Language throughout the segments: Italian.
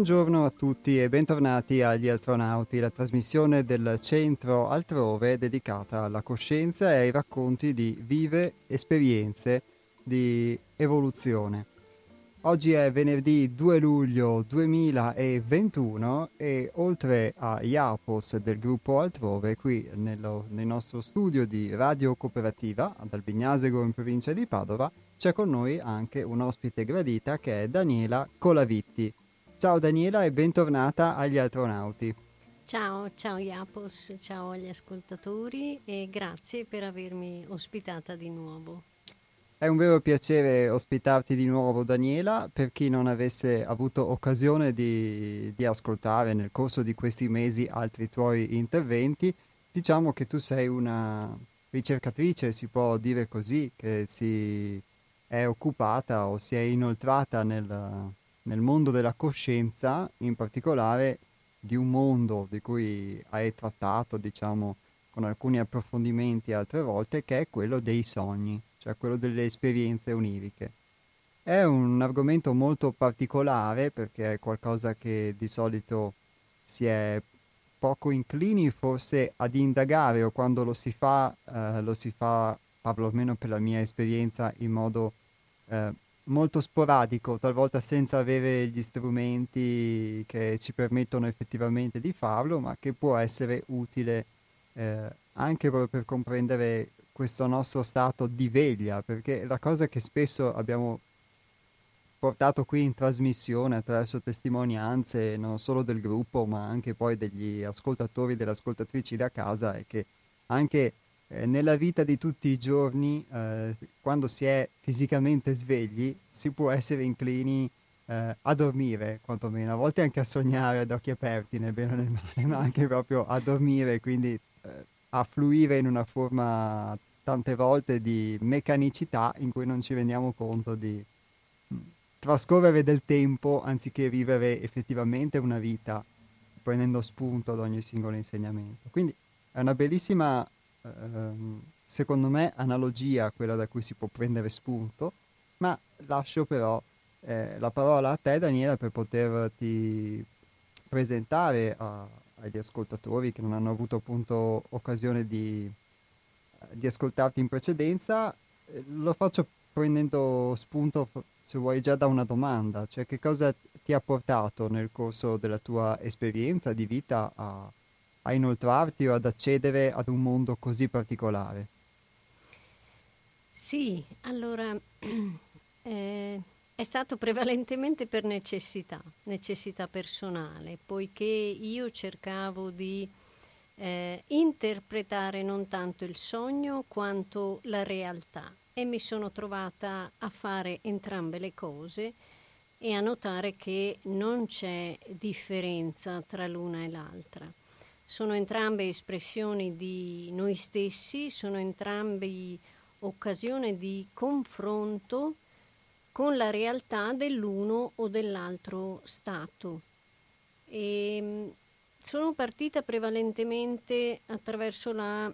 Buongiorno a tutti e bentornati agli Altronauti, la trasmissione del centro altrove dedicata alla coscienza e ai racconti di vive esperienze di evoluzione. Oggi è venerdì 2 luglio 2021 e oltre a Iapos del gruppo Altrove, qui nello, nel nostro studio di Radio Cooperativa ad Albignasego in provincia di Padova, c'è con noi anche un'ospite gradita che è Daniela Colavitti. Ciao Daniela e bentornata agli Astronauti. Ciao, ciao Iapos, ciao agli ascoltatori e grazie per avermi ospitata di nuovo. È un vero piacere ospitarti di nuovo Daniela, per chi non avesse avuto occasione di, di, ascoltare nel corso di questi mesi altri tuoi interventi, diciamo che tu sei una ricercatrice, si può dire così, che si è occupata o si è inoltrata nel, nel mondo della coscienza, in particolare di un mondo di cui hai trattato, diciamo, con alcuni approfondimenti altre volte, che è quello dei sogni cioè quello delle esperienze oniriche. È un argomento molto particolare perché è qualcosa che di solito si è poco inclini forse ad indagare o quando lo si fa, eh, lo si fa, parlo almeno per la mia esperienza, in modo eh, molto sporadico, talvolta senza avere gli strumenti che ci permettono effettivamente di farlo, ma che può essere utile eh, anche proprio per comprendere questo nostro stato di veglia, perché la cosa che spesso abbiamo portato qui in trasmissione attraverso testimonianze non solo del gruppo ma anche poi degli ascoltatori e delle ascoltatrici da casa è che anche eh, nella vita di tutti i giorni eh, quando si è fisicamente svegli si può essere inclini eh, a dormire quantomeno a volte anche a sognare ad occhi aperti nel bene o nel male ma anche proprio a dormire quindi eh, a fluire in una forma tante volte di meccanicità in cui non ci rendiamo conto di mm, trascorrere del tempo anziché vivere effettivamente una vita prendendo spunto ad ogni singolo insegnamento. Quindi è una bellissima, ehm, secondo me, analogia quella da cui si può prendere spunto, ma lascio però eh, la parola a te Daniela per poterti presentare a, agli ascoltatori che non hanno avuto appunto occasione di di ascoltarti in precedenza, eh, lo faccio prendendo spunto, se vuoi, già da una domanda, cioè che cosa ti ha portato nel corso della tua esperienza di vita a, a inoltrarti o ad accedere ad un mondo così particolare? Sì, allora eh, è stato prevalentemente per necessità, necessità personale, poiché io cercavo di eh, interpretare non tanto il sogno quanto la realtà e mi sono trovata a fare entrambe le cose e a notare che non c'è differenza tra l'una e l'altra. Sono entrambe espressioni di noi stessi, sono entrambi occasione di confronto con la realtà dell'uno o dell'altro stato. E ehm, sono partita prevalentemente attraverso la,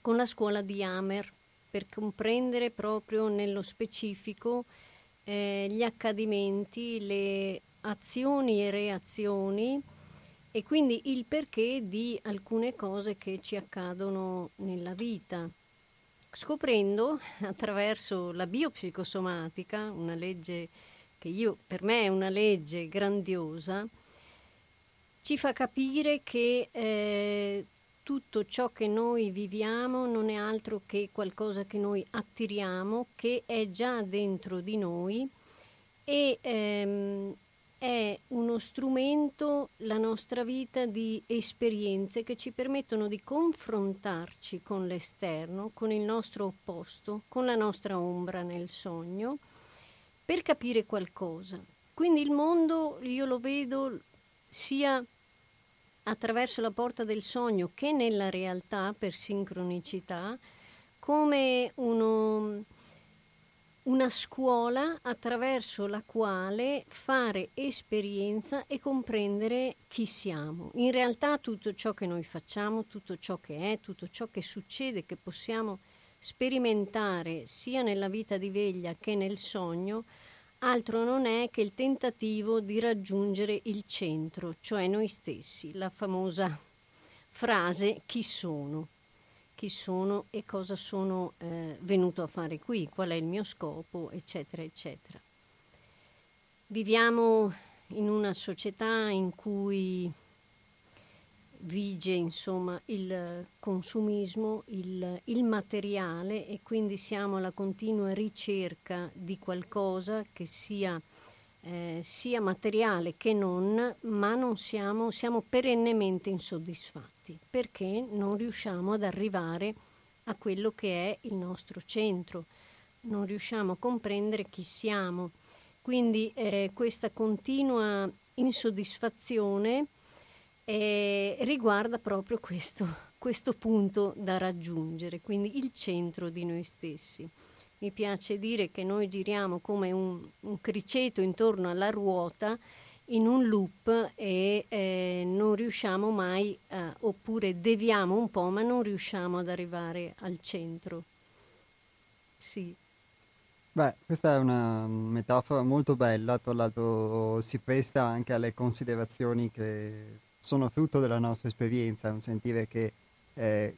con la scuola di Amer per comprendere proprio nello specifico eh, gli accadimenti, le azioni e reazioni e quindi il perché di alcune cose che ci accadono nella vita. Scoprendo attraverso la biopsicosomatica, una legge che io, per me è una legge grandiosa, ci fa capire che eh, tutto ciò che noi viviamo non è altro che qualcosa che noi attiriamo, che è già dentro di noi e ehm, è uno strumento, la nostra vita, di esperienze che ci permettono di confrontarci con l'esterno, con il nostro opposto, con la nostra ombra nel sogno, per capire qualcosa. Quindi il mondo io lo vedo sia attraverso la porta del sogno che nella realtà per sincronicità come uno, una scuola attraverso la quale fare esperienza e comprendere chi siamo. In realtà tutto ciò che noi facciamo, tutto ciò che è, tutto ciò che succede, che possiamo sperimentare sia nella vita di veglia che nel sogno, altro non è che il tentativo di raggiungere il centro, cioè noi stessi, la famosa frase chi sono, chi sono e cosa sono eh, venuto a fare qui, qual è il mio scopo, eccetera, eccetera. Viviamo in una società in cui vige insomma il consumismo, il, il, materiale e quindi siamo alla continua ricerca di qualcosa che sia, eh, sia materiale che non, ma non siamo, siamo perennemente insoddisfatti perché non riusciamo ad arrivare a quello che è il nostro centro, non riusciamo a comprendere chi siamo. Quindi eh, questa continua insoddisfazione eh, riguarda proprio questo, questo punto da raggiungere, quindi il centro di noi stessi. Mi piace dire che noi giriamo come un, un criceto intorno alla ruota in un loop e eh, non riusciamo mai, a, oppure deviamo un po', ma non riusciamo ad arrivare al centro. Sì. Beh, questa è una metafora molto bella, tra l'altro si presta anche alle considerazioni che sono frutto della nostra esperienza, un sentire che eh,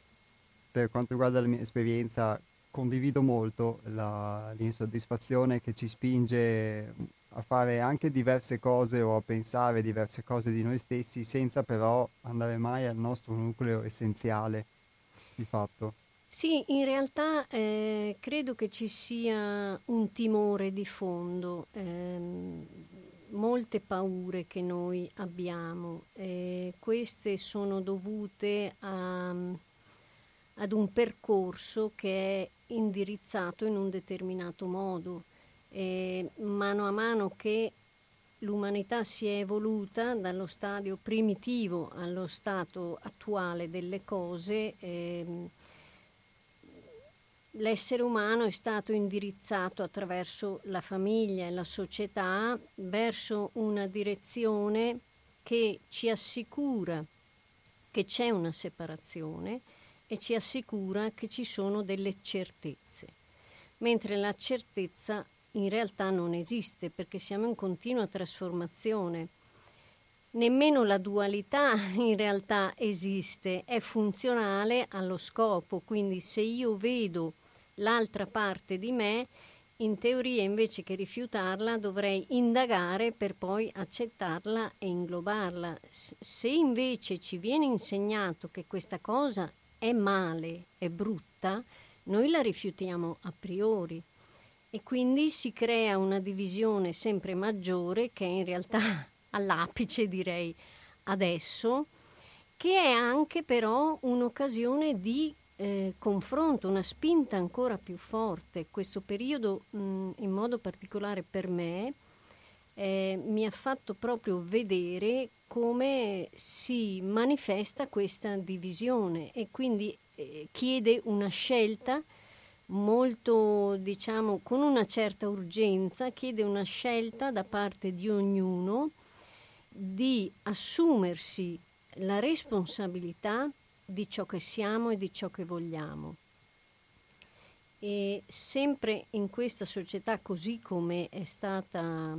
per quanto riguarda la mia esperienza condivido molto la, l'insoddisfazione che ci spinge a fare anche diverse cose o a pensare diverse cose di noi stessi senza però andare mai al nostro nucleo essenziale di fatto. Sì, in realtà eh, credo che ci sia un timore di fondo. Ehm, molte paure che noi abbiamo. Eh, queste sono dovute a, ad un percorso che è indirizzato in un determinato modo. Eh, mano a mano che l'umanità si è evoluta dallo stadio primitivo allo stato attuale delle cose, eh, l'essere umano è stato indirizzato attraverso la famiglia e la società verso una direzione che ci assicura che c'è una separazione e ci assicura che ci sono delle certezze, mentre la certezza in realtà non esiste perché siamo in continua trasformazione. Nemmeno la dualità in realtà esiste, è funzionale allo scopo, quindi se io vedo l'altra parte di me, in teoria invece che rifiutarla dovrei indagare per poi accettarla e inglobarla. Se invece ci viene insegnato che questa cosa è male, è brutta, noi la rifiutiamo a priori e quindi si crea una divisione sempre maggiore che è in realtà all'apice direi adesso, che è anche però un'occasione di eh, confronto, una spinta ancora più forte. Questo periodo, mh, in modo particolare per me, eh, mi ha fatto proprio vedere come si manifesta questa divisione e quindi eh, chiede una scelta molto, diciamo, con una certa urgenza, chiede una scelta da parte di ognuno di assumersi la responsabilità di ciò che siamo e di ciò che vogliamo. E sempre in questa società così come è stata,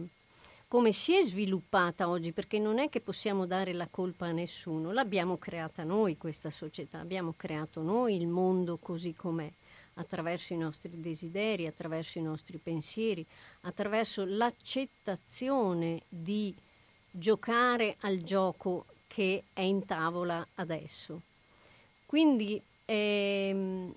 come si è sviluppata oggi, perché non è che possiamo dare la colpa a nessuno, l'abbiamo creata noi questa società, abbiamo creato noi il mondo così com'è, attraverso i nostri desideri, attraverso i nostri pensieri, attraverso l'accettazione di giocare al gioco che è in tavola adesso. Quindi ehm,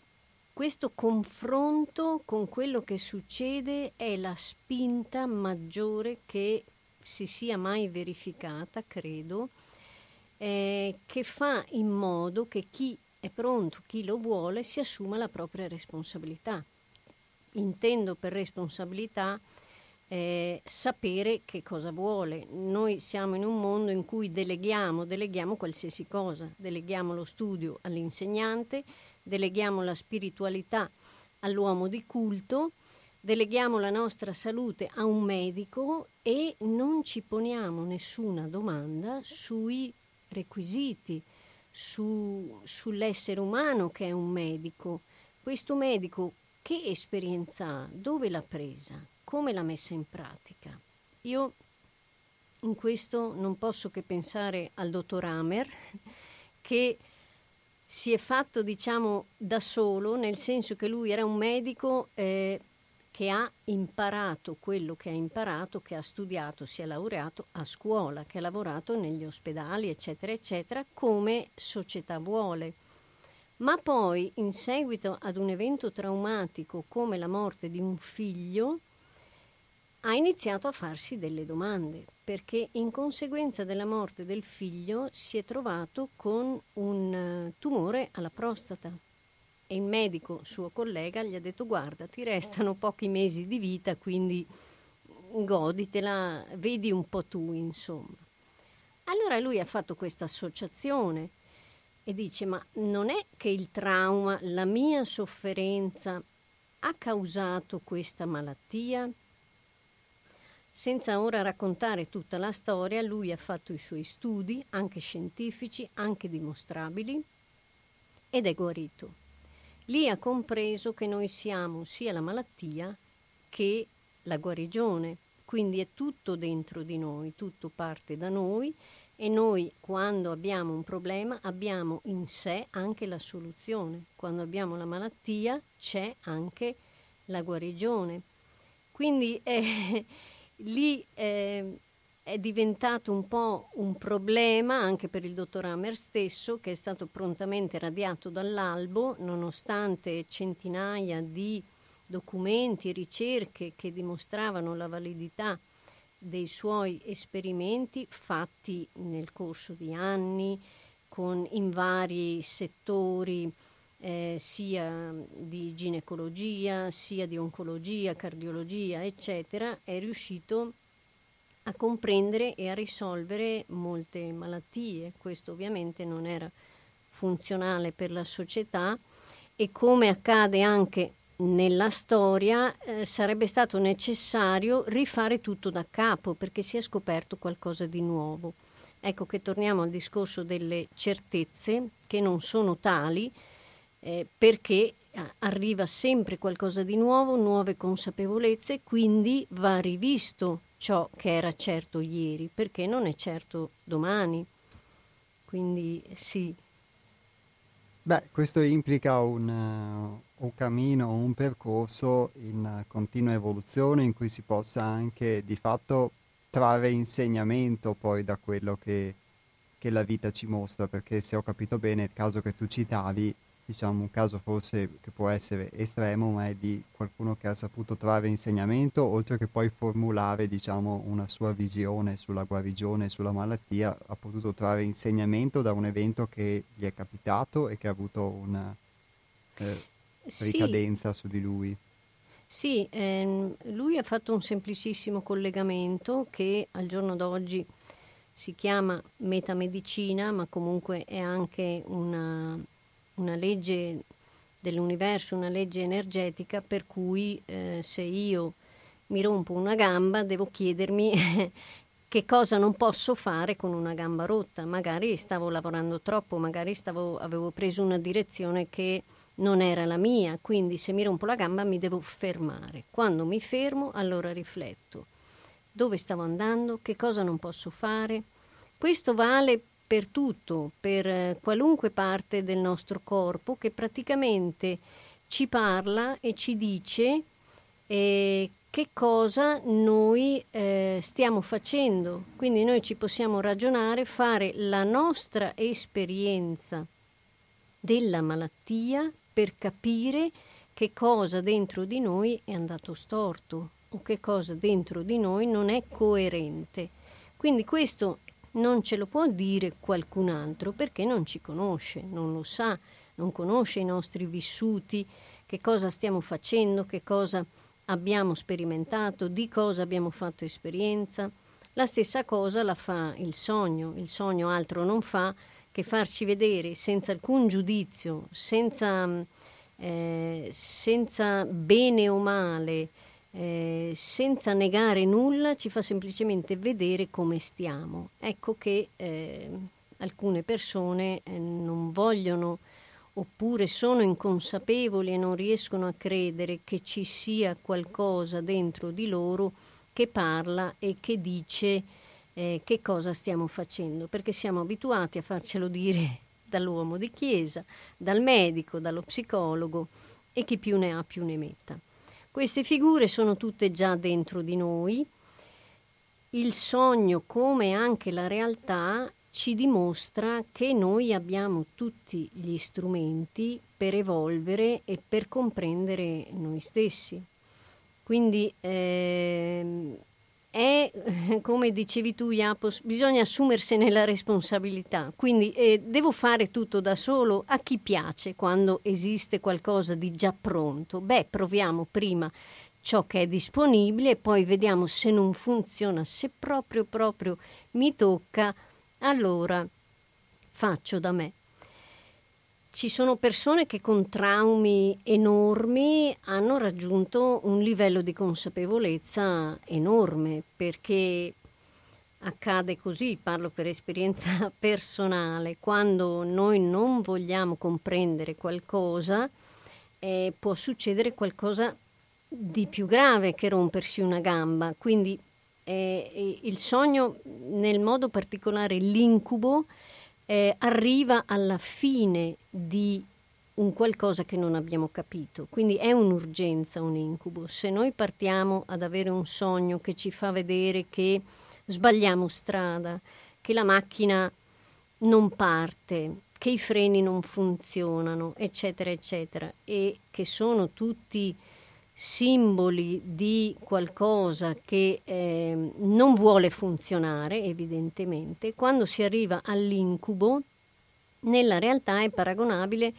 questo confronto con quello che succede è la spinta maggiore che si sia mai verificata, credo, eh, che fa in modo che chi è pronto, chi lo vuole, si assuma la propria responsabilità. Intendo per responsabilità eh, sapere che cosa vuole. Noi siamo in un mondo in cui deleghiamo, deleghiamo qualsiasi cosa, deleghiamo lo studio all'insegnante, deleghiamo la spiritualità all'uomo di culto, deleghiamo la nostra salute a un medico e non ci poniamo nessuna domanda sui requisiti, su, sull'essere umano che è un medico. Questo medico che esperienza ha, dove l'ha presa, come l'ha messa in pratica. Io in questo non posso che pensare al dottor Hammer, che si è fatto, diciamo, da solo, nel senso che lui era un medico eh, che ha imparato quello che ha imparato, che ha studiato, si è laureato a scuola, che ha lavorato negli ospedali, eccetera, eccetera, come società vuole. Ma poi, in seguito ad un evento traumatico come la morte di un figlio, ha iniziato a farsi delle domande, perché in conseguenza della morte del figlio si è trovato con un tumore alla prostata e il medico, suo collega, gli ha detto guarda, ti restano pochi mesi di vita, quindi goditela, vedi un po' tu, insomma. Allora lui ha fatto questa associazione e dice ma non è che il trauma, la mia sofferenza ha causato questa malattia? Senza ora raccontare tutta la storia, lui ha fatto i suoi studi, anche scientifici, anche dimostrabili, ed è guarito. Lì ha compreso che noi siamo sia la malattia che la guarigione, quindi è tutto dentro di noi, tutto parte da noi e noi quando abbiamo un problema abbiamo in sé anche la soluzione, quando abbiamo la malattia c'è anche la guarigione. Quindi eh, lì eh, è diventato un po' un problema anche per il dottor Hammer stesso, che è stato prontamente radiato dall'albo, nonostante centinaia di documenti e ricerche che dimostravano la validità dei suoi esperimenti fatti nel corso di anni con, in vari settori eh, sia di ginecologia, sia di oncologia, cardiologia, eccetera, è riuscito a comprendere e a risolvere molte malattie. Questo ovviamente non era funzionale per la società e come accade anche nella storia eh, sarebbe stato necessario rifare tutto da capo perché si è scoperto qualcosa di nuovo. Ecco che torniamo al discorso delle certezze che non sono tali eh, perché arriva sempre qualcosa di nuovo, nuove consapevolezze, quindi va rivisto ciò che era certo ieri, perché non è certo domani. Quindi sì. Beh, questo implica un, uh, un cammino, un percorso in continua evoluzione in cui si possa anche di fatto trarre insegnamento poi da quello che, che la vita ci mostra, perché se ho capito bene il caso che tu citavi, diciamo un caso forse che può essere estremo, ma è di qualcuno che ha saputo trarre insegnamento, oltre che poi formulare diciamo una sua visione sulla guarigione, sulla malattia, ha potuto trarre insegnamento da un evento che gli è capitato e che ha avuto una eh, ricadenza sì. su di lui. Sì, ehm, lui ha fatto un semplicissimo collegamento che al giorno d'oggi si chiama metamedicina, ma comunque è anche una, una legge dell'universo, una legge energetica per cui eh, se io mi rompo una gamba devo chiedermi che cosa non posso fare con una gamba rotta. Magari stavo lavorando troppo, magari stavo, avevo preso una direzione che non era la mia, quindi se mi rompo la gamba mi devo fermare. Quando mi fermo allora rifletto. Dove stavo andando? Che cosa non posso fare? Questo vale per tutto, per eh, qualunque parte del nostro corpo che praticamente ci parla e ci dice eh, che cosa noi eh, stiamo facendo. Quindi noi ci possiamo ragionare, fare la nostra esperienza della malattia per capire che cosa dentro di noi è andato storto o che cosa dentro di noi non è coerente. Quindi questo non ce lo può dire qualcun altro perché non ci conosce, non lo sa, non conosce i nostri vissuti, che cosa stiamo facendo, che cosa abbiamo sperimentato, di cosa abbiamo fatto esperienza. La stessa cosa la fa il sogno, il sogno altro non fa che farci vedere senza alcun giudizio, senza, eh, senza bene o male, eh, senza negare nulla, ci fa semplicemente vedere come stiamo. Ecco che eh, alcune persone eh, non vogliono oppure sono inconsapevoli e non riescono a credere che ci sia qualcosa dentro di loro che parla e che dice eh, che cosa stiamo facendo, perché siamo abituati a farcelo dire dall'uomo di chiesa, dal medico, dallo psicologo e chi più ne ha più ne metta. Queste figure sono tutte già dentro di noi. Il sogno, come anche la realtà, ci dimostra che noi abbiamo tutti gli strumenti per evolvere e per comprendere noi stessi. Quindi ehm, è, come dicevi tu Iapos, bisogna assumersene la responsabilità. Quindi eh, devo fare tutto da solo a chi piace quando esiste qualcosa di già pronto. Beh, proviamo prima ciò che è disponibile e poi vediamo se non funziona, se proprio proprio mi tocca allora faccio da me. Ci sono persone che con traumi enormi hanno raggiunto un livello di consapevolezza enorme perché accade così, parlo per esperienza personale, quando noi non vogliamo comprendere qualcosa eh, può succedere qualcosa di più grave che rompersi una gamba. Quindi eh, il sogno, nel modo particolare l'incubo, eh, arriva alla fine di un qualcosa che non abbiamo capito. Quindi è un'urgenza un incubo. Se noi partiamo ad avere un sogno che ci fa vedere che sbagliamo strada, che la macchina non parte, che i freni non funzionano, eccetera, eccetera, e che sono tutti simboli di qualcosa che eh, non vuole funzionare, evidentemente, quando si arriva all'incubo, nella realtà è paragonabile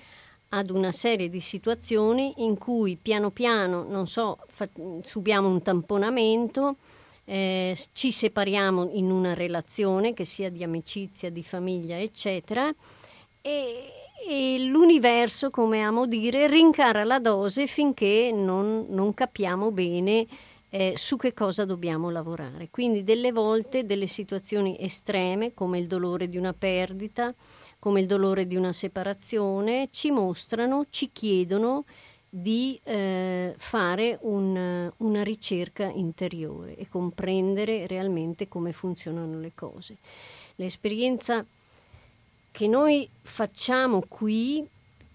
ad una serie di situazioni in cui piano piano, non so, fa- subiamo un tamponamento, eh, ci separiamo in una relazione che sia di amicizia, di famiglia, eccetera, e, e l'universo, come amo dire, rincara la dose finché non, non capiamo bene eh, su che cosa dobbiamo lavorare. Quindi delle volte delle situazioni estreme come il dolore di una perdita, come il dolore di una separazione, ci mostrano, ci chiedono di eh, fare un, una ricerca interiore e comprendere realmente come funzionano le cose. L'esperienza che noi facciamo qui,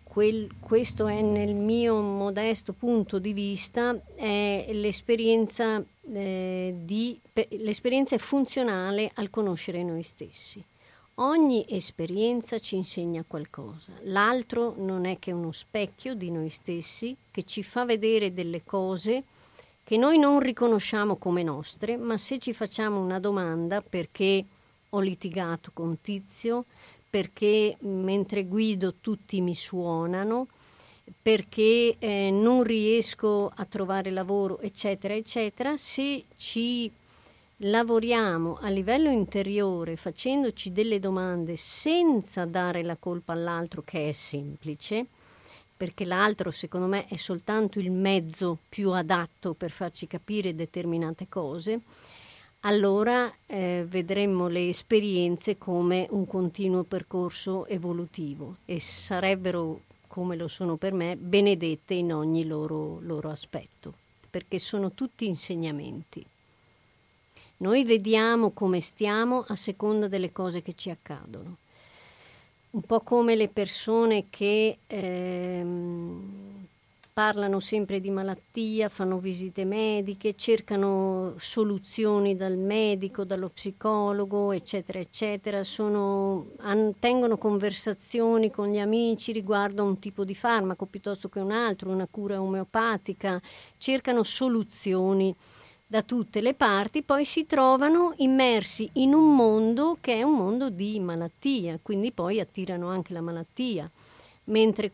quel, questo è nel mio modesto punto di vista, è l'esperienza, eh, di, l'esperienza è funzionale al conoscere noi stessi. Ogni esperienza ci insegna qualcosa, l'altro non è che uno specchio di noi stessi che ci fa vedere delle cose che noi non riconosciamo come nostre, ma se ci facciamo una domanda perché ho litigato con Tizio, perché mentre guido tutti mi suonano, perché eh, non riesco a trovare lavoro, eccetera, eccetera, se ci lavoriamo a livello interiore facendoci delle domande senza dare la colpa all'altro, che è semplice, perché l'altro secondo me è soltanto il mezzo più adatto per farci capire determinate cose, allora eh, vedremmo le esperienze come un continuo percorso evolutivo e sarebbero, come lo sono per me, benedette in ogni loro, loro aspetto, perché sono tutti insegnamenti. Noi vediamo come stiamo a seconda delle cose che ci accadono. Un po' come le persone che ehm, parlano sempre di malattia, fanno visite mediche, cercano soluzioni dal medico, dallo psicologo, eccetera, eccetera, Sono, an, tengono conversazioni con gli amici riguardo a un tipo di farmaco piuttosto che un altro, una cura omeopatica, cercano soluzioni da tutte le parti, poi si trovano immersi in un mondo che è un mondo di malattia, quindi poi attirano anche la malattia. Mentre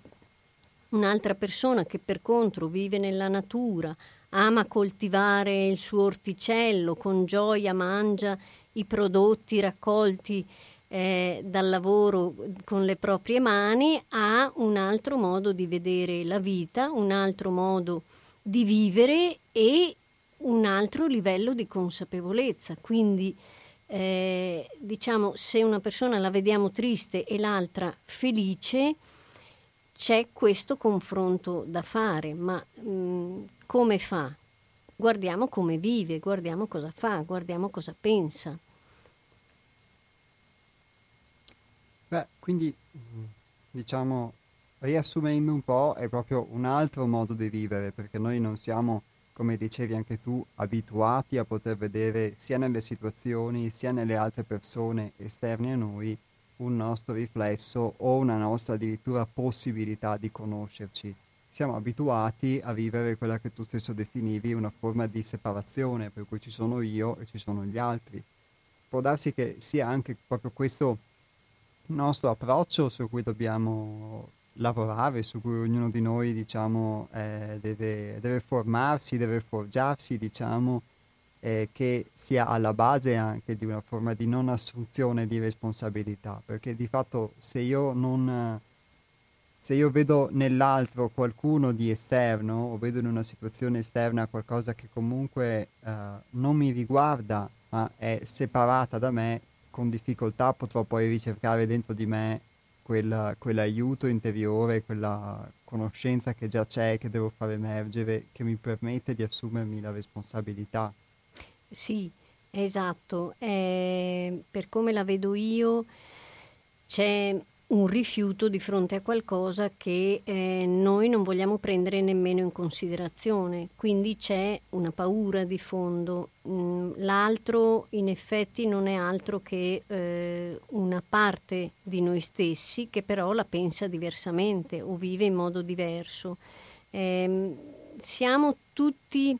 un'altra persona che per contro vive nella natura, ama coltivare il suo orticello, con gioia mangia i prodotti raccolti eh, dal lavoro con le proprie mani, ha un altro modo di vedere la vita, un altro modo di vivere e un altro livello di consapevolezza. Quindi eh, diciamo se una persona la vediamo triste e l'altra felice, c'è questo confronto da fare, ma mh, mm, come fa? Guardiamo come vive, guardiamo cosa fa, guardiamo cosa pensa. Beh, quindi mm, diciamo, riassumendo un po', è proprio un altro modo di vivere, perché noi non siamo, come dicevi anche tu, abituati a poter vedere sia nelle situazioni sia nelle altre persone esterne a noi un nostro riflesso o una nostra addirittura possibilità di conoscerci. Siamo abituati a vivere quella che tu stesso definivi una forma di separazione, per cui ci sono io e ci sono gli altri. Può darsi che sia anche proprio questo nostro approccio su cui dobbiamo lavorare, su cui ognuno di noi diciamo, eh, deve, deve, formarsi, deve forgiarsi, diciamo, eh, che sia alla base anche di una forma di non assunzione di responsabilità, perché di fatto se io non... Se io vedo nell'altro qualcuno di esterno o vedo in una situazione esterna qualcosa che comunque uh, non mi riguarda ma è separata da me, con difficoltà potrò poi ricercare dentro di me quel, quell'aiuto interiore, quella conoscenza che già c'è, che devo far emergere, che mi permette di assumermi la responsabilità. Sì, esatto. Eh, per come la vedo io, c'è un rifiuto di fronte a qualcosa che eh, noi non vogliamo prendere nemmeno in considerazione, quindi c'è una paura di fondo. Mm, l'altro in effetti non è altro che eh, una parte di noi stessi che però la pensa diversamente o vive in modo diverso. Eh, siamo tutti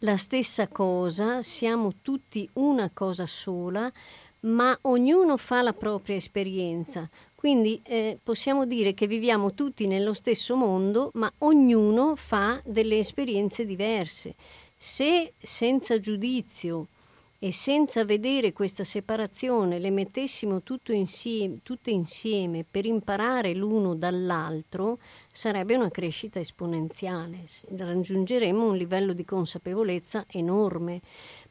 la stessa cosa, siamo tutti una cosa sola, ma ognuno fa la propria esperienza. Quindi eh, possiamo dire che viviamo tutti nello stesso mondo, ma ognuno fa delle esperienze diverse. Se senza giudizio e senza vedere questa separazione le mettessimo insieme, tutte insieme per imparare l'uno dall'altro, sarebbe una crescita esponenziale. Raggiungeremo un livello di consapevolezza enorme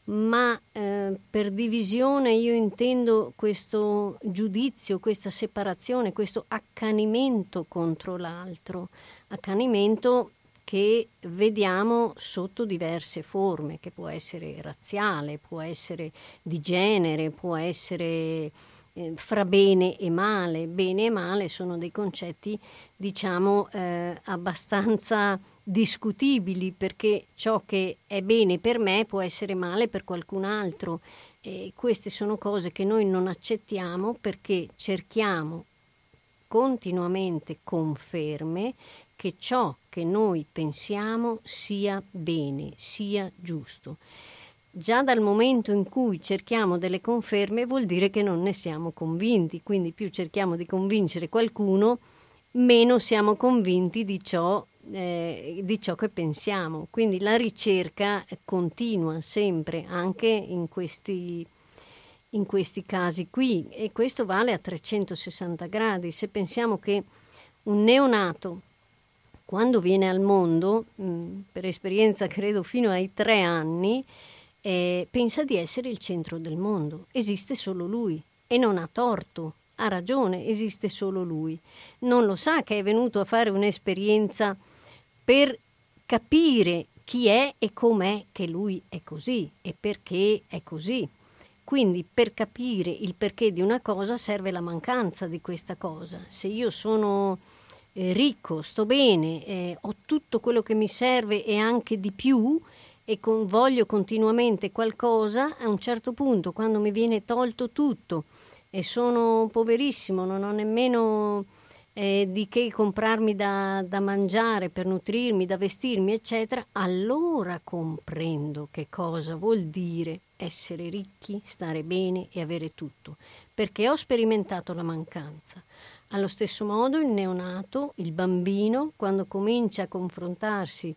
ma eh, per divisione io intendo questo giudizio, questa separazione, questo accanimento contro l'altro, accanimento che vediamo sotto diverse forme, che può essere razziale, può essere di genere, può essere eh, fra bene e male. Bene e male sono dei concetti, diciamo, eh, abbastanza discutibili perché ciò che è bene per me può essere male per qualcun altro. E queste sono cose che noi non accettiamo perché cerchiamo continuamente conferme che ciò che noi pensiamo sia bene, sia giusto. Già dal momento in cui cerchiamo delle conferme vuol dire che non ne siamo convinti, quindi più cerchiamo di convincere qualcuno, meno siamo convinti di ciò eh, di ciò che pensiamo. Quindi la ricerca continua sempre, anche in questi, in questi casi qui, e questo vale a 360 gradi. Se pensiamo che un neonato, quando viene al mondo, mh, mm, per esperienza credo fino ai tre anni, eh, pensa di essere il centro del mondo, esiste solo lui e non ha torto, ha ragione, esiste solo lui. Non lo sa che è venuto a fare un'esperienza per capire chi è e com'è che lui è così e perché è così. Quindi per capire il perché di una cosa serve la mancanza di questa cosa. Se io sono eh, ricco, sto bene, eh, ho tutto quello che mi serve e anche di più e con, voglio continuamente qualcosa, a un certo punto quando mi viene tolto tutto e sono poverissimo, non ho nemmeno eh, di che comprarmi da, da mangiare per nutrirmi, da vestirmi, eccetera, allora comprendo che cosa vuol dire essere ricchi, stare bene e avere tutto, perché ho sperimentato la mancanza. Allo stesso modo il neonato, il bambino, quando comincia a confrontarsi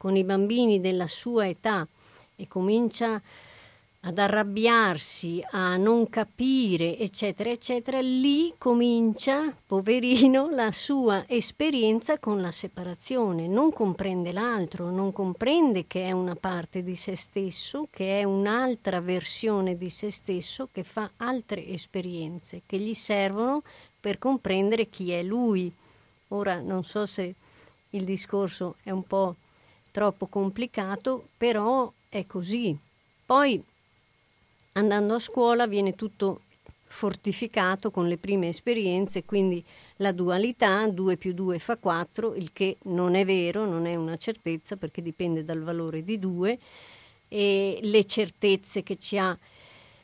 con i bambini della sua età e comincia ad arrabbiarsi, a non capire, eccetera, eccetera, lì comincia, poverino, la sua esperienza con la separazione. Non comprende l'altro, non comprende che è una parte di se stesso, che è un'altra versione di se stesso, che fa altre esperienze che gli servono per comprendere chi è lui Ora non so se il discorso è un po' troppo complicato, però è così. Poi andando a scuola viene tutto fortificato con le prime esperienze, quindi la dualità, 2 più 2 fa 4, il che non è vero, non è una certezza perché dipende dal valore di 2 e le certezze che ci ha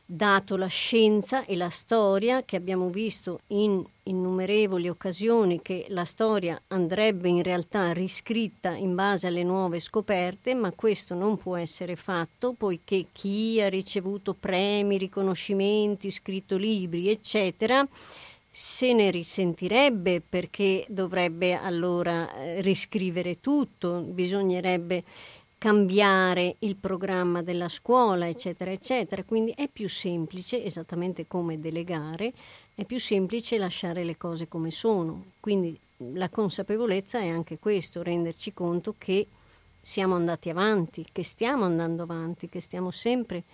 dato la scienza e la storia, che abbiamo visto in innumerevoli occasioni che la storia andrebbe in realtà riscritta in base alle nuove scoperte, ma questo non può essere fatto poiché chi ha ricevuto premi, riconoscimenti, scritto libri, eccetera, se ne risentirebbe perché dovrebbe allora eh, riscrivere tutto, bisognerebbe cambiare il programma della scuola, eccetera, eccetera. Quindi è più semplice, esattamente come delegare, è più semplice lasciare le cose come sono. Quindi la consapevolezza è anche questo, renderci conto che siamo andati avanti, che stiamo andando avanti, che stiamo sempre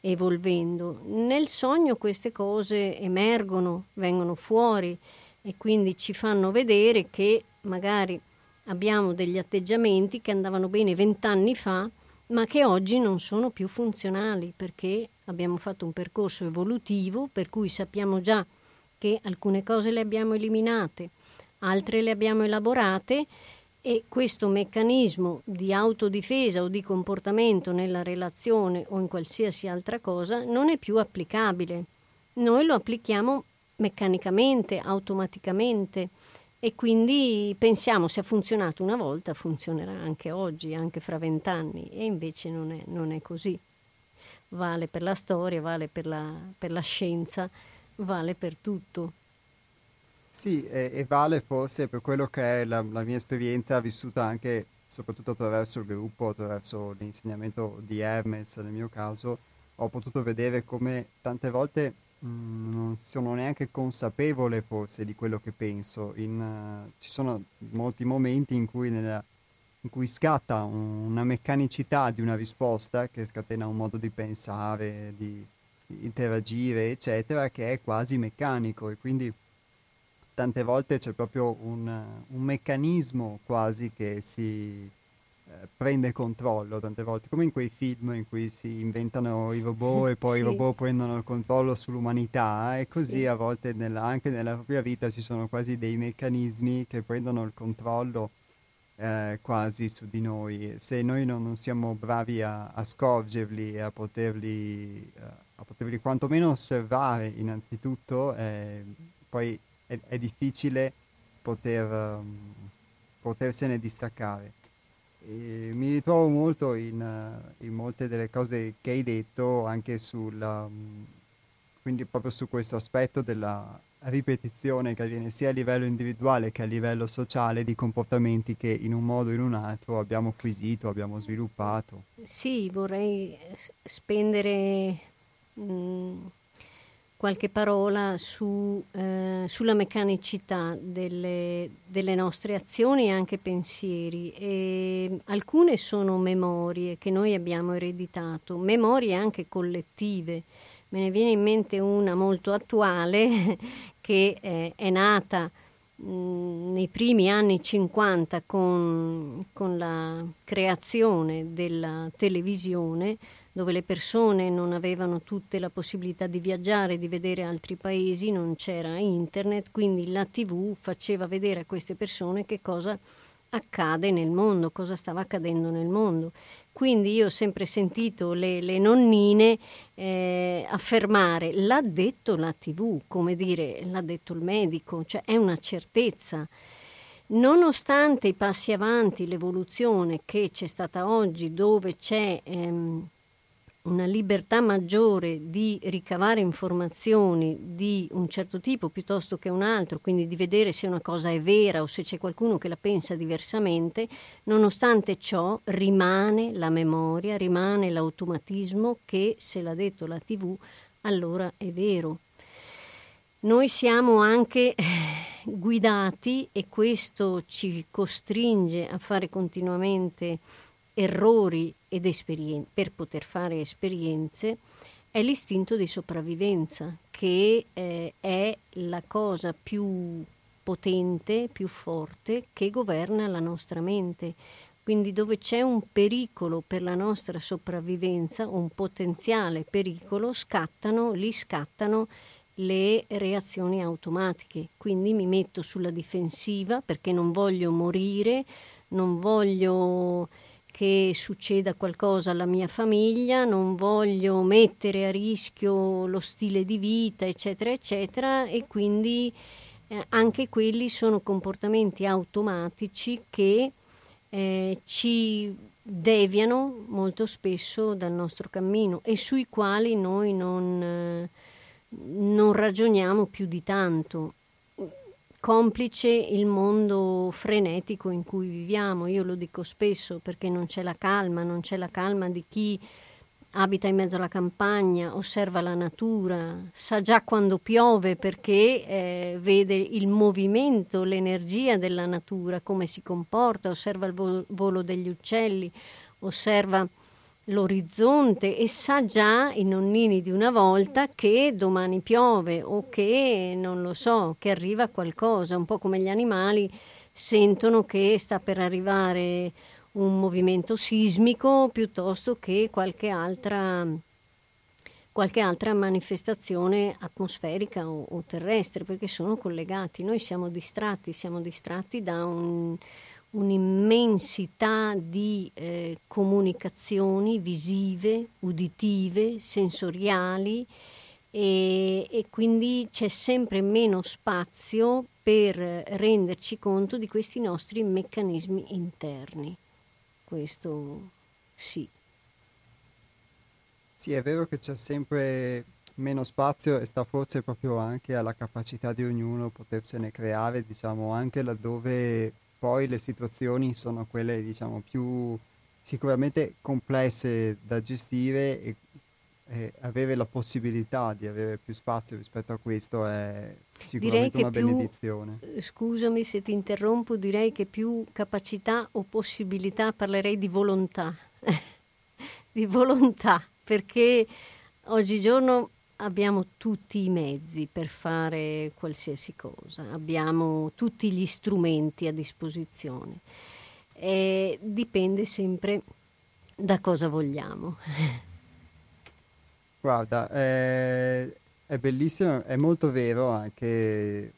evolvendo. Nel sogno queste cose emergono, vengono fuori e quindi ci fanno vedere che magari abbiamo degli atteggiamenti che andavano bene vent'anni fa, ma che oggi non sono più funzionali perché abbiamo fatto un percorso evolutivo per cui sappiamo già che alcune cose le abbiamo eliminate, altre le abbiamo elaborate e questo meccanismo di autodifesa o di comportamento nella relazione o in qualsiasi altra cosa non è più applicabile. Noi lo applichiamo meccanicamente, automaticamente e quindi pensiamo se ha funzionato una volta funzionerà anche oggi, anche fra vent'anni e invece non è, non è, così. Vale per la storia, vale per la, per la scienza, vale per tutto. Sì, e, e, vale forse per quello che è la, la mia esperienza vissuta anche soprattutto attraverso il gruppo, attraverso l'insegnamento di Hermes nel mio caso, ho potuto vedere come tante volte Mm, non sono neanche consapevole forse di quello che penso. In, uh, ci sono molti momenti in cui, nella, in cui scatta un, una meccanicità di una risposta che scatena un modo di pensare, di, di interagire, eccetera, che è quasi meccanico e quindi tante volte c'è proprio un, un meccanismo quasi che si prende controllo tante volte, come in quei film in cui si inventano i robot e poi sì. i robot prendono il controllo sull'umanità e così sì. a volte nella, anche nella propria vita ci sono quasi dei meccanismi che prendono il controllo eh, quasi su di noi. Se noi non, non siamo bravi a, a scorgerli e a poterli, eh, a poterli quantomeno osservare innanzitutto, eh, poi è, è, difficile poter, um, potersene distaccare. Mi ritrovo molto in, uh, in, molte delle cose che hai detto, anche sulla, um, quindi proprio su questo aspetto della ripetizione che avviene sia a livello individuale che a livello sociale di comportamenti che in un modo o in un altro abbiamo acquisito, abbiamo sviluppato. Sì, vorrei spendere mh, mm, qualche parola su, eh, sulla meccanicità delle, delle, nostre azioni e anche pensieri. E alcune sono memorie che noi abbiamo ereditato, memorie anche collettive. Me ne viene in mente una molto attuale che eh, è nata mh, nei primi anni 50 con, con la creazione della televisione dove le persone non avevano tutte la possibilità di viaggiare, di vedere altri paesi, non c'era internet, quindi la tv faceva vedere a queste persone che cosa accade nel mondo, cosa stava accadendo nel mondo. Quindi io ho sempre sentito le, le nonnine eh, affermare l'ha detto la tv, come dire l'ha detto il medico, cioè è una certezza. Nonostante i passi avanti, l'evoluzione che c'è stata oggi, dove c'è ehm, una libertà maggiore di ricavare informazioni di un certo tipo piuttosto che un altro, quindi di vedere se una cosa è vera o se c'è qualcuno che la pensa diversamente, nonostante ciò rimane la memoria, rimane l'automatismo che se l'ha detto la TV allora è vero. Noi siamo anche eh, guidati e questo ci costringe a fare continuamente errori ed esperien- per poter fare esperienze è l'istinto di sopravvivenza, che eh, è la cosa più potente, più forte, che governa la nostra mente. Quindi dove c'è un pericolo per la nostra sopravvivenza, un potenziale pericolo, scattano, lì scattano le reazioni automatiche. Quindi mi metto sulla difensiva perché non voglio morire, non voglio che succeda qualcosa alla mia famiglia, non voglio mettere a rischio lo stile di vita, eccetera, eccetera, e quindi eh, anche quelli sono comportamenti automatici che eh, ci deviano molto spesso dal nostro cammino e sui quali noi non, eh, non ragioniamo più di tanto complice il mondo frenetico in cui viviamo. Io lo dico spesso perché non c'è la calma, non c'è la calma di chi abita in mezzo alla campagna, osserva la natura, sa già quando piove perché eh, vede il movimento, l'energia della natura, come si comporta, osserva il vo- volo degli uccelli, osserva l'orizzonte e sa già i nonnini di una volta che domani piove o che non lo so, che arriva qualcosa, un po' come gli animali sentono che sta per arrivare un movimento sismico piuttosto che qualche altra, qualche altra manifestazione atmosferica o, o terrestre, perché sono collegati. Noi siamo distratti, siamo distratti da un, un'immensità di eh, comunicazioni visive, uditive, sensoriali e, e, quindi c'è sempre meno spazio per renderci conto di questi nostri meccanismi interni. Questo sì. Sì, è vero che c'è sempre meno spazio e sta forse proprio anche alla capacità di ognuno potersene creare, diciamo, anche laddove poi le situazioni sono quelle diciamo più sicuramente complesse da gestire e, e, avere la possibilità di avere più spazio rispetto a questo è sicuramente una più, benedizione. Eh, scusami se ti interrompo, direi che più capacità o possibilità parlerei di volontà, di volontà, perché oggigiorno abbiamo tutti i mezzi per fare qualsiasi cosa, abbiamo tutti gli strumenti a disposizione. E dipende sempre da cosa vogliamo. Guarda, è, è bellissimo, è molto vero anche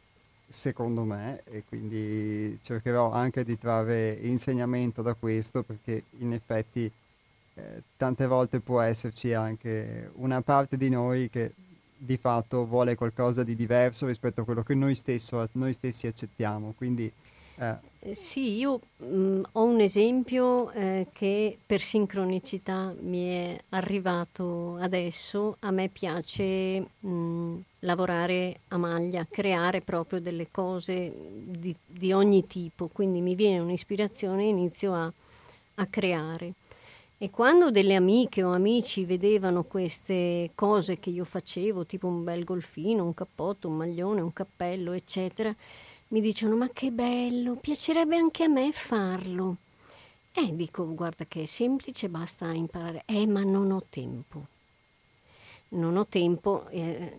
secondo me e quindi cercherò anche di trarre insegnamento da questo perché in effetti eh, tante volte può esserci anche una parte di noi che di fatto vuole qualcosa di diverso rispetto a quello che noi, stesso, noi stessi accettiamo. Quindi, eh. eh sì, io mh, mm, ho un esempio eh, che per sincronicità mi è arrivato adesso. A me piace mh, mm, lavorare a maglia, creare proprio delle cose di, di ogni tipo, quindi mi viene un'ispirazione e inizio a, a creare. E quando delle amiche o amici vedevano queste cose che io facevo, tipo un bel golfino, un cappotto, un maglione, un cappello, eccetera, mi dicono ma che bello, piacerebbe anche a me farlo. E dico guarda che è semplice, basta imparare. Eh ma non ho tempo. Non ho tempo, eh,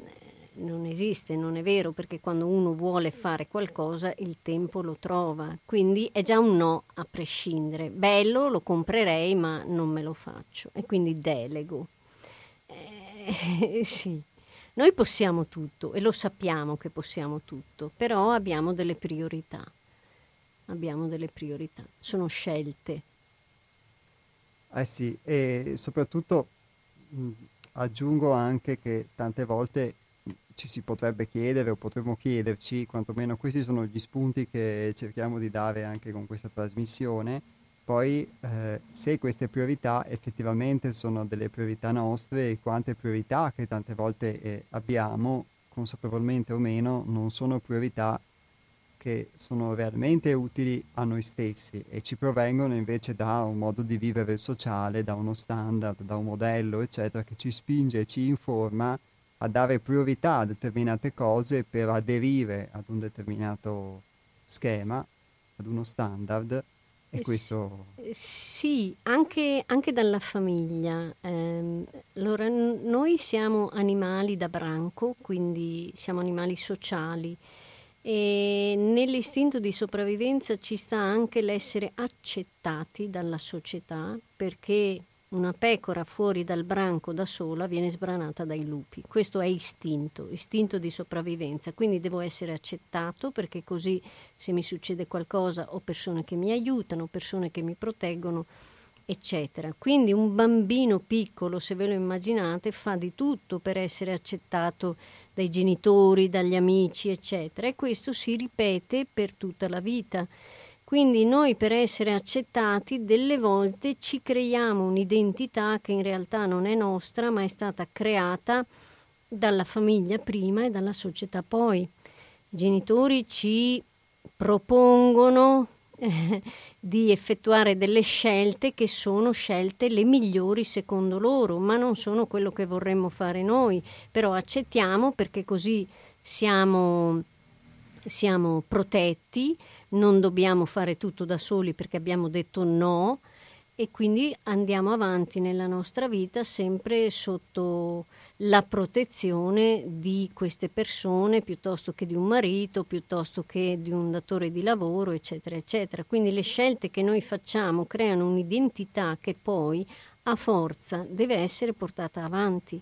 non esiste, non è vero, perché quando uno vuole fare qualcosa il tempo lo trova, quindi è già un no a prescindere. Bello, lo comprerei, ma non me lo faccio e quindi delego. Eh, sì, noi possiamo tutto e lo sappiamo che possiamo tutto, però abbiamo delle priorità. Abbiamo delle priorità, sono scelte. Eh sì, e soprattutto mh, aggiungo anche che tante volte ci si potrebbe chiedere o potremmo chiederci, quantomeno questi sono gli spunti che cerchiamo di dare anche con questa trasmissione. Poi eh, se queste priorità effettivamente sono delle priorità nostre e quante priorità che tante volte eh, abbiamo, consapevolmente o meno, non sono priorità che sono realmente utili a noi stessi e ci provengono invece da un modo di vivere sociale, da uno standard, da un modello, eccetera, che ci spinge e ci informa a dare priorità a determinate cose per aderire ad un determinato schema, ad uno standard. E eh questo... Eh, sì, anche, anche dalla famiglia. Eh, allora, noi siamo animali da branco, quindi siamo animali sociali E nell'istinto di sopravvivenza ci sta anche l'essere accettati dalla società perché una pecora fuori dal branco da sola viene sbranata dai lupi. Questo è istinto, istinto di sopravvivenza. Quindi devo essere accettato perché così se mi succede qualcosa ho persone che mi aiutano, persone che mi proteggono, eccetera. Quindi un bambino piccolo, se ve lo immaginate, fa di tutto per essere accettato dai genitori, dagli amici, eccetera. E questo si ripete per tutta la vita. Quindi noi per essere accettati delle volte ci creiamo un'identità che in realtà non è nostra, ma è stata creata dalla famiglia prima e dalla società poi. I genitori ci propongono eh, di effettuare delle scelte che sono scelte le migliori secondo loro, ma non sono quello che vorremmo fare noi, però accettiamo perché così siamo, siamo protetti non dobbiamo fare tutto da soli perché abbiamo detto no e quindi andiamo avanti nella nostra vita sempre sotto la protezione di queste persone piuttosto che di un marito, piuttosto che di un datore di lavoro, eccetera, eccetera. Quindi le scelte che noi facciamo creano un'identità che poi a forza deve essere portata avanti.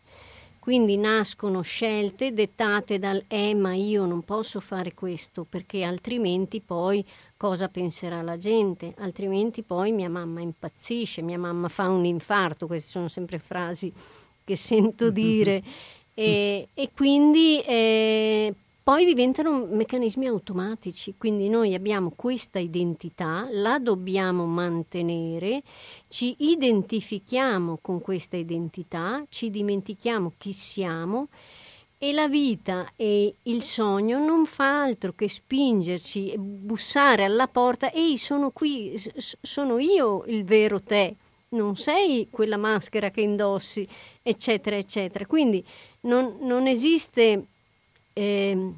Quindi nascono scelte dettate dal eh ma io non posso fare questo perché altrimenti poi cosa penserà la gente, altrimenti poi mia mamma impazzisce, mia mamma fa un infarto, queste sono sempre frasi che sento dire. E, e quindi eh, poi diventano meccanismi automatici, quindi noi abbiamo questa identità, la dobbiamo mantenere, ci identifichiamo con questa identità, ci dimentichiamo chi siamo e la vita e il sogno non fa altro che spingerci, bussare alla porta, ehi sono qui, sono io il vero te, non sei quella maschera che indossi, eccetera, eccetera. Quindi non, non esiste eh,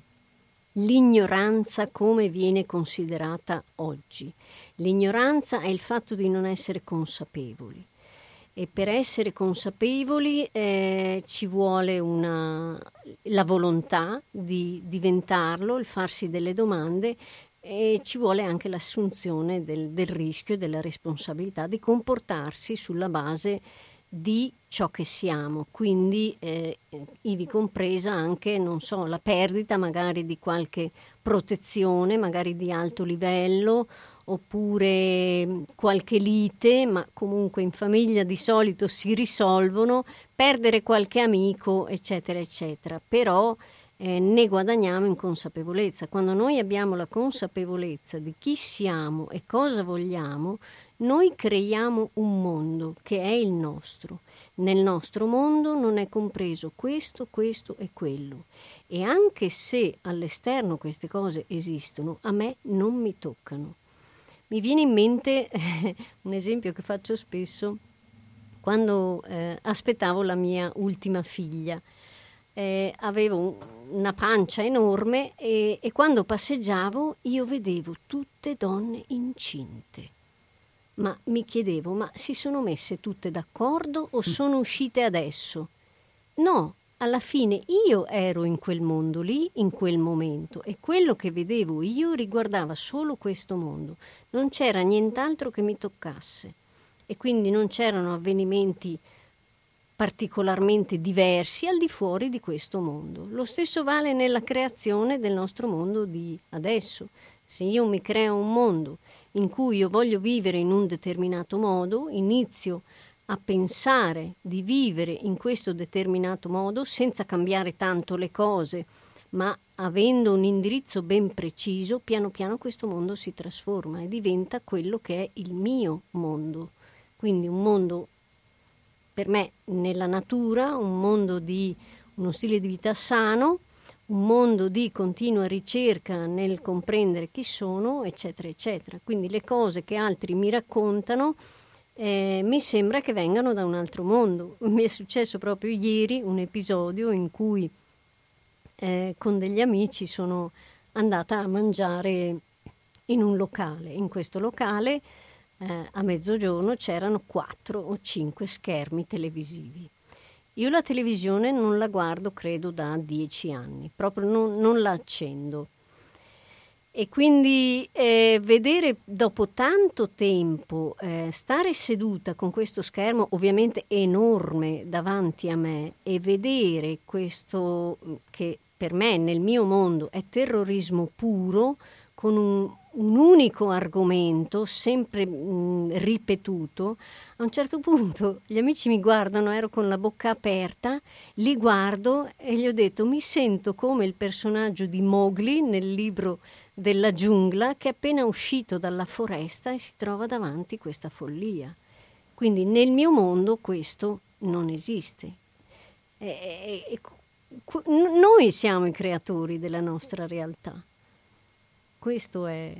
l'ignoranza come viene considerata oggi. L'ignoranza è il fatto di non essere consapevoli e per essere consapevoli eh, ci vuole una, la volontà di diventarlo, il farsi delle domande e ci vuole anche l'assunzione del, del rischio e della responsabilità di comportarsi sulla base di ciò che siamo, quindi eh, ivi compresa anche, non so, la perdita magari di qualche protezione, magari di alto livello, oppure qualche lite, ma comunque in famiglia di solito si risolvono, perdere qualche amico, eccetera, eccetera. Però eh, ne guadagniamo in consapevolezza. Quando noi abbiamo la consapevolezza di chi siamo e cosa vogliamo, noi creiamo un mondo che è il nostro. Nel nostro mondo non è compreso questo, questo e quello. E anche se all'esterno queste cose esistono, a me non mi toccano. Mi viene in mente un esempio che faccio spesso quando eh, aspettavo la mia ultima figlia. Eh, avevo una pancia enorme e, e quando passeggiavo io vedevo tutte donne incinte ma mi chiedevo, ma si sono messe tutte d'accordo o sono uscite adesso? No, alla fine io ero in quel mondo lì, in quel momento, e quello che vedevo io riguardava solo questo mondo. Non c'era nient'altro che mi toccasse. E quindi non c'erano avvenimenti particolarmente diversi al di fuori di questo mondo. Lo stesso vale nella creazione del nostro mondo di adesso. Se io mi creo un mondo in cui io voglio vivere in un determinato modo, inizio a pensare di vivere in questo determinato modo senza cambiare tanto le cose, ma avendo un indirizzo ben preciso, piano piano questo mondo si trasforma e diventa quello che è il mio mondo. Quindi un mondo per me nella natura, un mondo di uno stile di vita sano, un mondo di continua ricerca nel comprendere chi sono, eccetera, eccetera. Quindi le cose che altri mi raccontano eh, mi sembra che vengano da un altro mondo. Mi è successo proprio ieri un episodio in cui eh, con degli amici sono andata a mangiare in un locale. In questo locale eh, a mezzogiorno c'erano quattro o cinque schermi televisivi. Io la televisione non la guardo, credo, da dieci anni, proprio non, non la accendo. E quindi eh, vedere dopo tanto tempo eh, stare seduta con questo schermo ovviamente enorme davanti a me e vedere questo che per me nel mio mondo è terrorismo puro con un, un unico argomento sempre mh, ripetuto, a un certo punto gli amici mi guardano, ero con la bocca aperta, li guardo e gli ho detto mi sento come il personaggio di Mowgli nel libro della giungla che è appena uscito dalla foresta e si trova davanti questa follia. Quindi nel mio mondo questo non esiste. E, e, noi siamo i creatori della nostra realtà. Questo è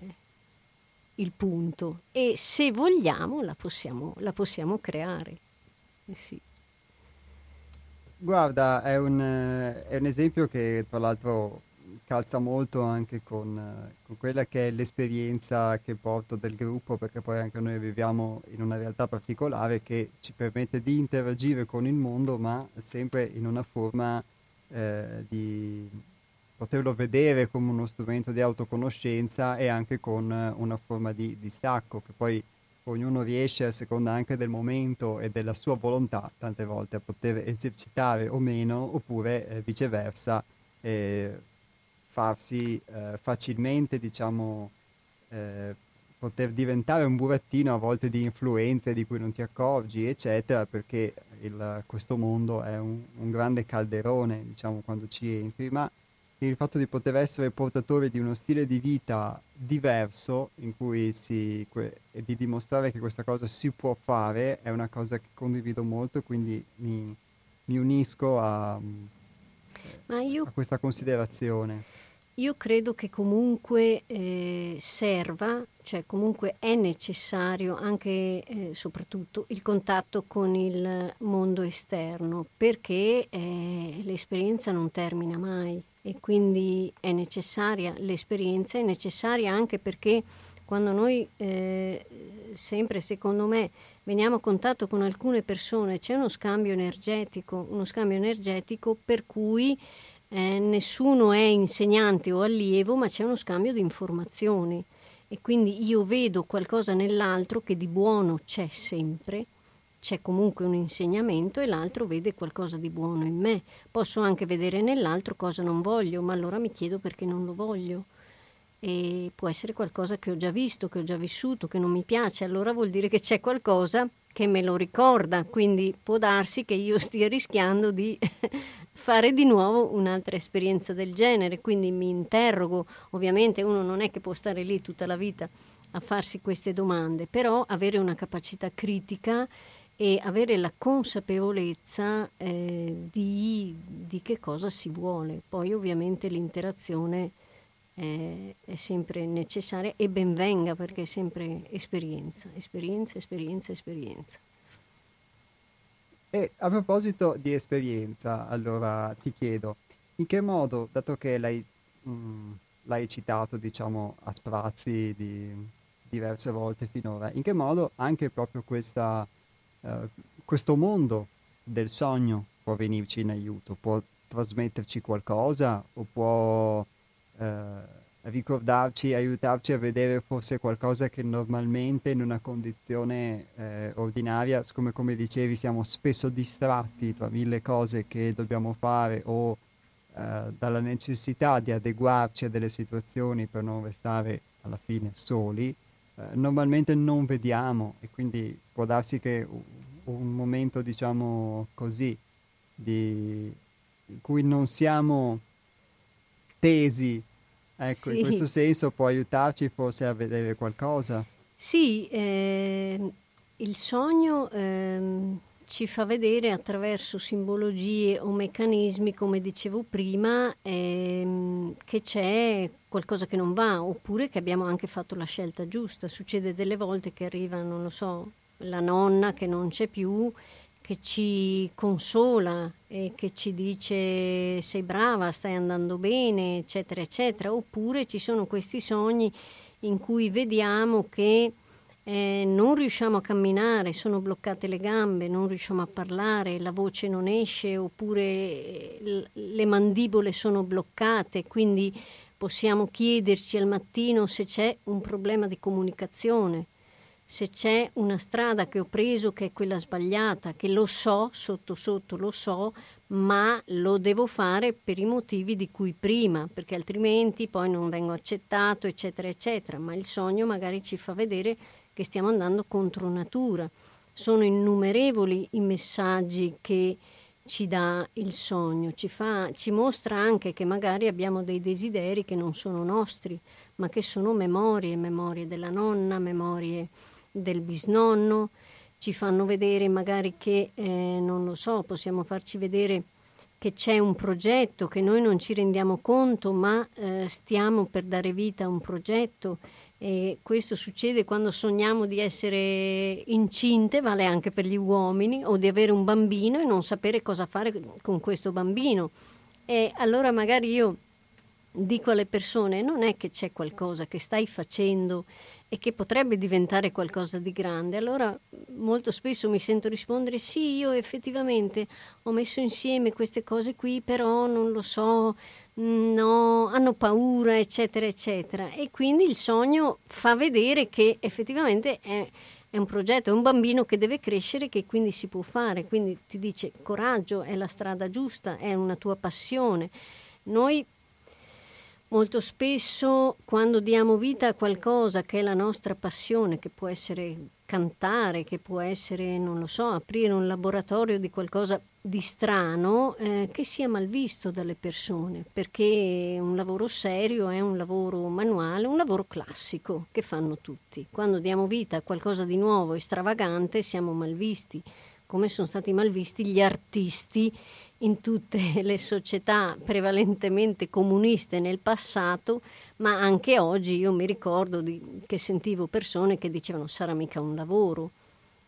il punto. E se vogliamo la possiamo, la possiamo creare. Eh sì. Guarda, è un, è un esempio che tra l'altro calza molto anche con, con, quella che è l'esperienza che porto del gruppo, perché poi anche noi viviamo in una realtà particolare che ci permette di interagire con il mondo, ma sempre in una forma eh, di poterlo vedere come uno strumento di autoconoscenza e anche con una forma di, di stacco, che poi ognuno riesce a seconda anche del momento e della sua volontà tante volte a poter esercitare o meno, oppure eh, viceversa. Eh, farsi eh, facilmente, diciamo, eh, poter diventare un burattino a volte di influenze di cui non ti accorgi, eccetera, perché il, questo mondo è un, un, grande calderone, diciamo, quando ci entri, ma il fatto di poter essere portatore di uno stile di vita diverso, in cui si, que, e di dimostrare che questa cosa si può fare, è una cosa che condivido molto, quindi mi, mi unisco a, io... a questa considerazione. Io credo che comunque eh, serva, cioè comunque è necessario anche e eh, soprattutto il contatto con il mondo esterno perché eh, l'esperienza non termina mai e quindi è necessaria l'esperienza, è necessaria anche perché quando noi eh, sempre secondo me veniamo a contatto con alcune persone c'è uno scambio energetico, uno scambio energetico per cui eh, nessuno è insegnante o allievo, ma c'è uno scambio di informazioni. E quindi io vedo qualcosa nell'altro che di buono c'è sempre, c'è comunque un insegnamento e l'altro vede qualcosa di buono in me. Posso anche vedere nell'altro cosa non voglio, ma allora mi chiedo perché non lo voglio. E può essere qualcosa che ho già visto, che ho già vissuto, che non mi piace, allora vuol dire che c'è qualcosa che me lo ricorda, quindi può darsi che io stia rischiando di fare di nuovo un'altra esperienza del genere, quindi mi interrogo, ovviamente uno non è che può stare lì tutta la vita a farsi queste domande, però avere una capacità critica e avere la consapevolezza eh, di, di, che cosa si vuole. Poi ovviamente l'interazione eh, è sempre necessaria e ben venga perché è sempre esperienza, esperienza, esperienza, esperienza. E a proposito di esperienza, allora ti chiedo, in che modo, dato che l'hai, mh, mm, l'hai citato, diciamo, a sprazzi di diverse volte finora, in che modo anche proprio questa, uh, questo mondo del sogno può venirci in aiuto, può trasmetterci qualcosa o può... Uh, ricordarci, aiutarci a vedere forse qualcosa che normalmente in una condizione eh, ordinaria, come, come dicevi, siamo spesso distratti tra mille cose che dobbiamo fare o eh, dalla necessità di adeguarci a delle situazioni per non restare alla fine soli, eh, normalmente non vediamo e quindi può darsi che un momento, diciamo così, di, in cui non siamo tesi Ecco, sì. in questo senso può aiutarci forse a vedere qualcosa. Sì, eh, il sogno eh, ci fa vedere attraverso simbologie o meccanismi, come dicevo prima, eh, che c'è qualcosa che non va, oppure che abbiamo anche fatto la scelta giusta. Succede delle volte che arriva, non lo so, la nonna che non c'è più che ci consola e che ci dice sei brava, stai andando bene, eccetera, eccetera, oppure ci sono questi sogni in cui vediamo che eh, non riusciamo a camminare, sono bloccate le gambe, non riusciamo a parlare, la voce non esce, oppure le mandibole sono bloccate, quindi possiamo chiederci al mattino se c'è un problema di comunicazione, se c'è una strada che ho preso che è quella sbagliata, che lo so, sotto sotto lo so, ma lo devo fare per i motivi di cui prima, perché altrimenti poi non vengo accettato, eccetera, eccetera. Ma il sogno magari ci fa vedere che stiamo andando contro natura. Sono innumerevoli i messaggi che ci dà il sogno, ci, fa, ci mostra anche che magari abbiamo dei desideri che non sono nostri, ma che sono memorie, memorie della nonna, memorie del bisnonno, ci fanno vedere magari che, eh, non lo so, possiamo farci vedere che c'è un progetto che noi non ci rendiamo conto, ma eh, stiamo per dare vita a un progetto e questo succede quando sogniamo di essere incinte, vale anche per gli uomini, o di avere un bambino e non sapere cosa fare con questo bambino. E allora magari io dico alle persone, non è che c'è qualcosa che stai facendo e che potrebbe diventare qualcosa di grande. Allora molto spesso mi sento rispondere sì, io effettivamente ho messo insieme queste cose qui, però non lo so, no, hanno paura, eccetera, eccetera. E quindi il sogno fa vedere che effettivamente è, è un progetto, è un bambino che deve crescere, che quindi si può fare. Quindi ti dice coraggio, è la strada giusta, è una tua passione. Noi Molto spesso quando diamo vita a qualcosa che è la nostra passione, che può essere cantare, che può essere, non lo so, aprire un laboratorio di qualcosa di strano, eh, che sia mal visto dalle persone, perché un lavoro serio è un lavoro manuale, un lavoro classico che fanno tutti. Quando diamo vita a qualcosa di nuovo e stravagante siamo mal visti, come sono stati mal visti gli artisti in tutte le società prevalentemente comuniste nel passato, ma anche oggi io mi ricordo di, che sentivo persone che dicevano sarà mica un lavoro.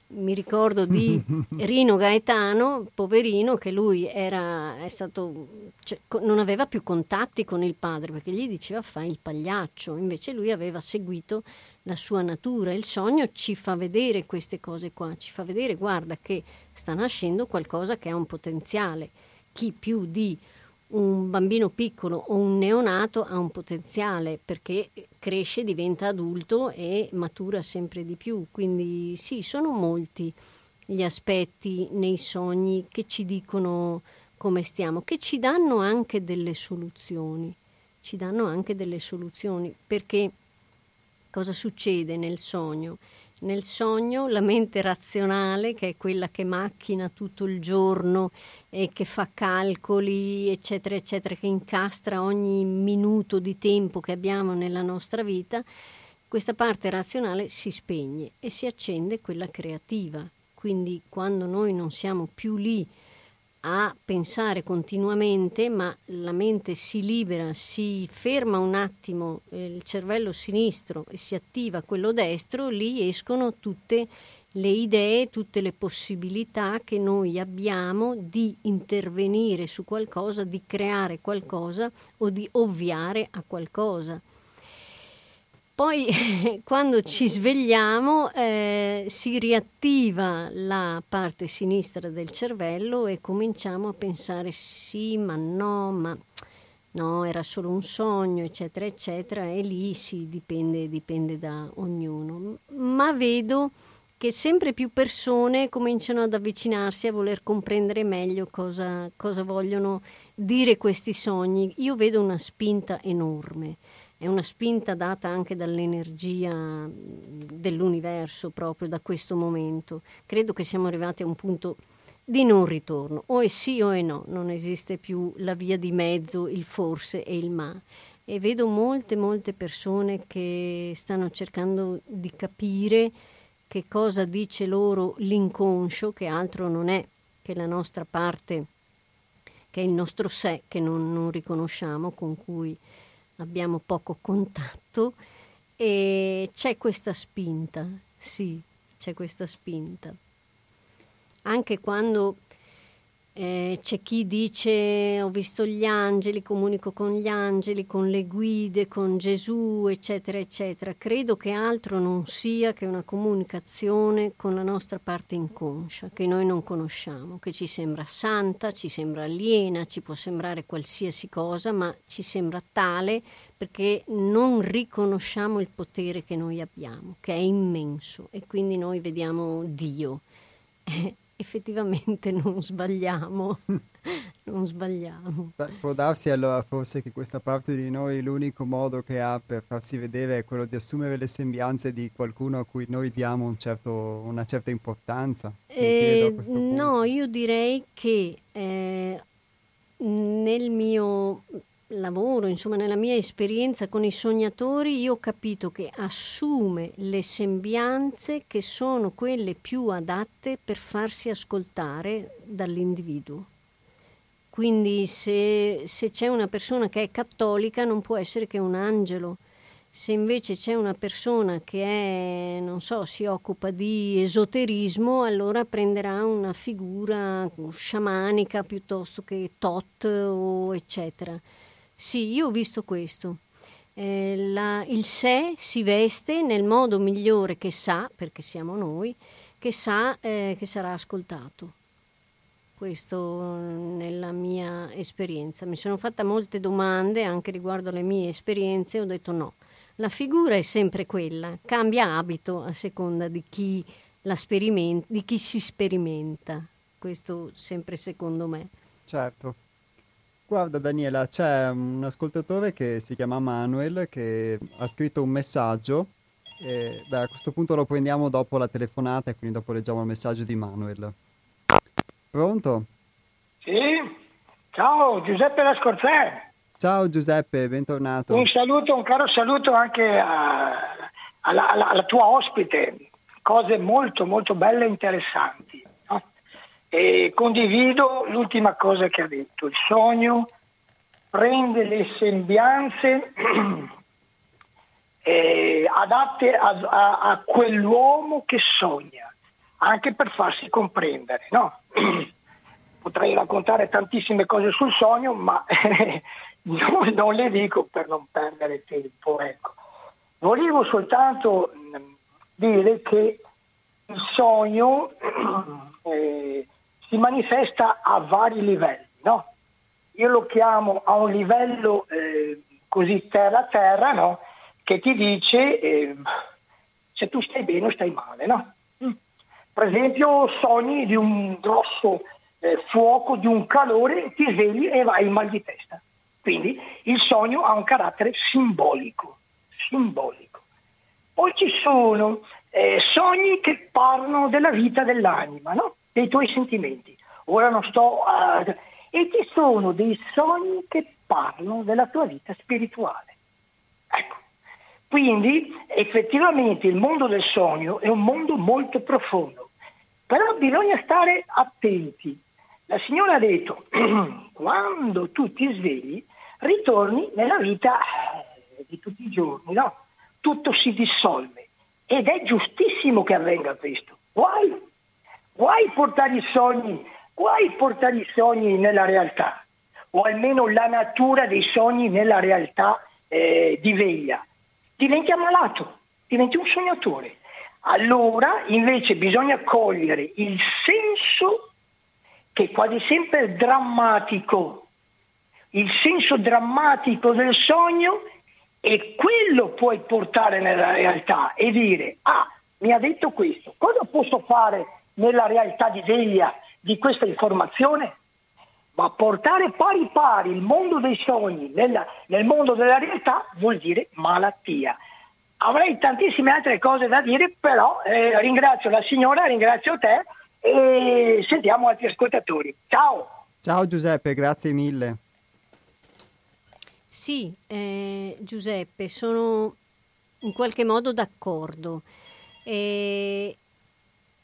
Mi ricordo di Rino Gaetano, poverino, che lui era, stato, cioè, non aveva più contatti con il padre perché gli diceva fai il pagliaccio, invece lui aveva seguito la sua natura. Il sogno ci fa vedere queste cose qua, ci fa vedere, guarda, che sta nascendo qualcosa che ha un potenziale chi più di un bambino piccolo o un neonato ha un potenziale perché cresce, diventa adulto e matura sempre di più. Quindi sì, sono molti gli aspetti nei sogni che ci dicono come stiamo, che ci danno anche delle soluzioni. Ci danno anche delle soluzioni perché cosa succede nel sogno? Nel sogno la mente razionale, che è quella che macchina tutto il giorno e che fa calcoli, eccetera, eccetera, che incastra ogni minuto di tempo che abbiamo nella nostra vita, questa parte razionale si spegne e si accende quella creativa. Quindi quando noi non siamo più lì a pensare continuamente, ma la mente si libera, si ferma un attimo eh, il cervello sinistro e si attiva quello destro, lì escono tutte le idee, tutte le possibilità che noi abbiamo di intervenire su qualcosa, di creare qualcosa o di ovviare a qualcosa. Poi quando ci svegliamo eh, si riattiva la parte sinistra del cervello e cominciamo a pensare sì, ma no, ma no, era solo un sogno, eccetera, eccetera, e lì sì, dipende, dipende da ognuno. Ma vedo che sempre più persone cominciano ad avvicinarsi a voler comprendere meglio cosa, cosa vogliono dire questi sogni. Io vedo una spinta enorme è una spinta data anche dall'energia dell'universo proprio da questo momento. Credo che siamo arrivati a un punto di non ritorno, o è sì o è no, non esiste più la via di mezzo, il forse e il ma. E vedo molte, molte persone che stanno cercando di capire che cosa dice loro l'inconscio, che altro non è che la nostra parte, che è il nostro sé che non, non riconosciamo, con cui abbiamo poco contatto e c'è questa spinta, sì, c'è questa spinta. Anche quando Eh, c'è chi dice ho visto gli angeli, comunico con gli angeli, con le guide, con Gesù, eccetera, eccetera. Credo che altro non sia che una comunicazione con la nostra parte inconscia, che noi non conosciamo, che ci sembra santa, ci sembra aliena, ci può sembrare qualsiasi cosa, ma ci sembra tale perché non riconosciamo il potere che noi abbiamo, che è immenso, e quindi noi vediamo Dio. effettivamente non sbagliamo. non sbagliamo. Beh, può darsi allora forse che questa parte di noi l'unico modo che ha per farsi vedere è quello di assumere le sembianze di qualcuno a cui noi diamo un certo, una certa importanza? Eh, no, io direi che eh, nel mio lavoro, insomma nella mia esperienza con i sognatori, io ho capito che assume le sembianze che sono quelle più adatte per farsi ascoltare dall'individuo. Quindi se, se c'è una persona che è cattolica non può essere che un angelo. Se invece c'è una persona che è, non so, si occupa di esoterismo, allora prenderà una figura sciamanica piuttosto che tot o eccetera. Sì, io ho visto questo. Eh, la, il sé si veste nel modo migliore che sa, perché siamo noi, che sa eh, che sarà ascoltato. Questo nella mia esperienza. Mi sono fatta molte domande anche riguardo alle mie esperienze e ho detto no. La figura è sempre quella, cambia abito a seconda di chi, di chi si sperimenta. Questo sempre secondo me. Certo. Guarda Daniela, c'è un ascoltatore che si chiama Manuel che ha scritto un messaggio e beh, a questo punto lo prendiamo dopo la telefonata e quindi dopo leggiamo il messaggio di Manuel. Pronto? Sì, ciao Giuseppe Lascorzè. Ciao Giuseppe, bentornato. Un saluto, un caro saluto anche a, alla, alla, alla tua ospite, cose molto molto belle e interessanti. E condivido l'ultima cosa che ha detto, il sogno prende le sembianze eh, adatte a, a, a, quell'uomo che sogna, anche per farsi comprendere. No? Potrei raccontare tantissime cose sul sogno, ma non, non, le dico per non perdere tempo. Ecco. Volevo soltanto dire che il sogno eh, si manifesta a vari livelli. No? Io lo chiamo a un livello eh, così terra-terra, no? che ti dice eh, se tu stai bene o stai male. No? Mm. Per esempio sogni di un grosso eh, fuoco, di un calore, ti svegli e vai in mal di testa. Quindi il sogno ha un carattere simbolico. simbolico. Poi ci sono eh, sogni che parlano della vita dell'anima, no? Dei tuoi sentimenti. Ora non sto a... E ci sono dei sogni che parlano della tua vita spirituale. Ecco. Quindi effettivamente il mondo del sogno è un mondo molto profondo, però bisogna stare attenti. La signora ha detto, quando tu ti svegli, ritorni nella vita eh, di tutti i giorni, no? Tutto si dissolve ed è giustissimo che avvenga questo. Guai Guai portare i sogni, guai portare i sogni nella realtà, o almeno la natura dei sogni nella realtà eh, di veglia. Diventi ammalato, diventi un sognatore. Allora invece bisogna cogliere il senso che quasi sempre è drammatico, il senso drammatico del sogno e quello puoi portare nella realtà e dire, ah, mi ha detto questo, cosa posso fare nella realtà di veglia di questa informazione, ma portare pari pari il mondo dei sogni nella, nel mondo della realtà vuol dire malattia. Avrei tantissime altre cose da dire, però eh, ringrazio la signora, ringrazio te e sentiamo altri ascoltatori. Ciao! Ciao Giuseppe, grazie mille. Sì, eh, Giuseppe, sono in qualche modo d'accordo. Eh,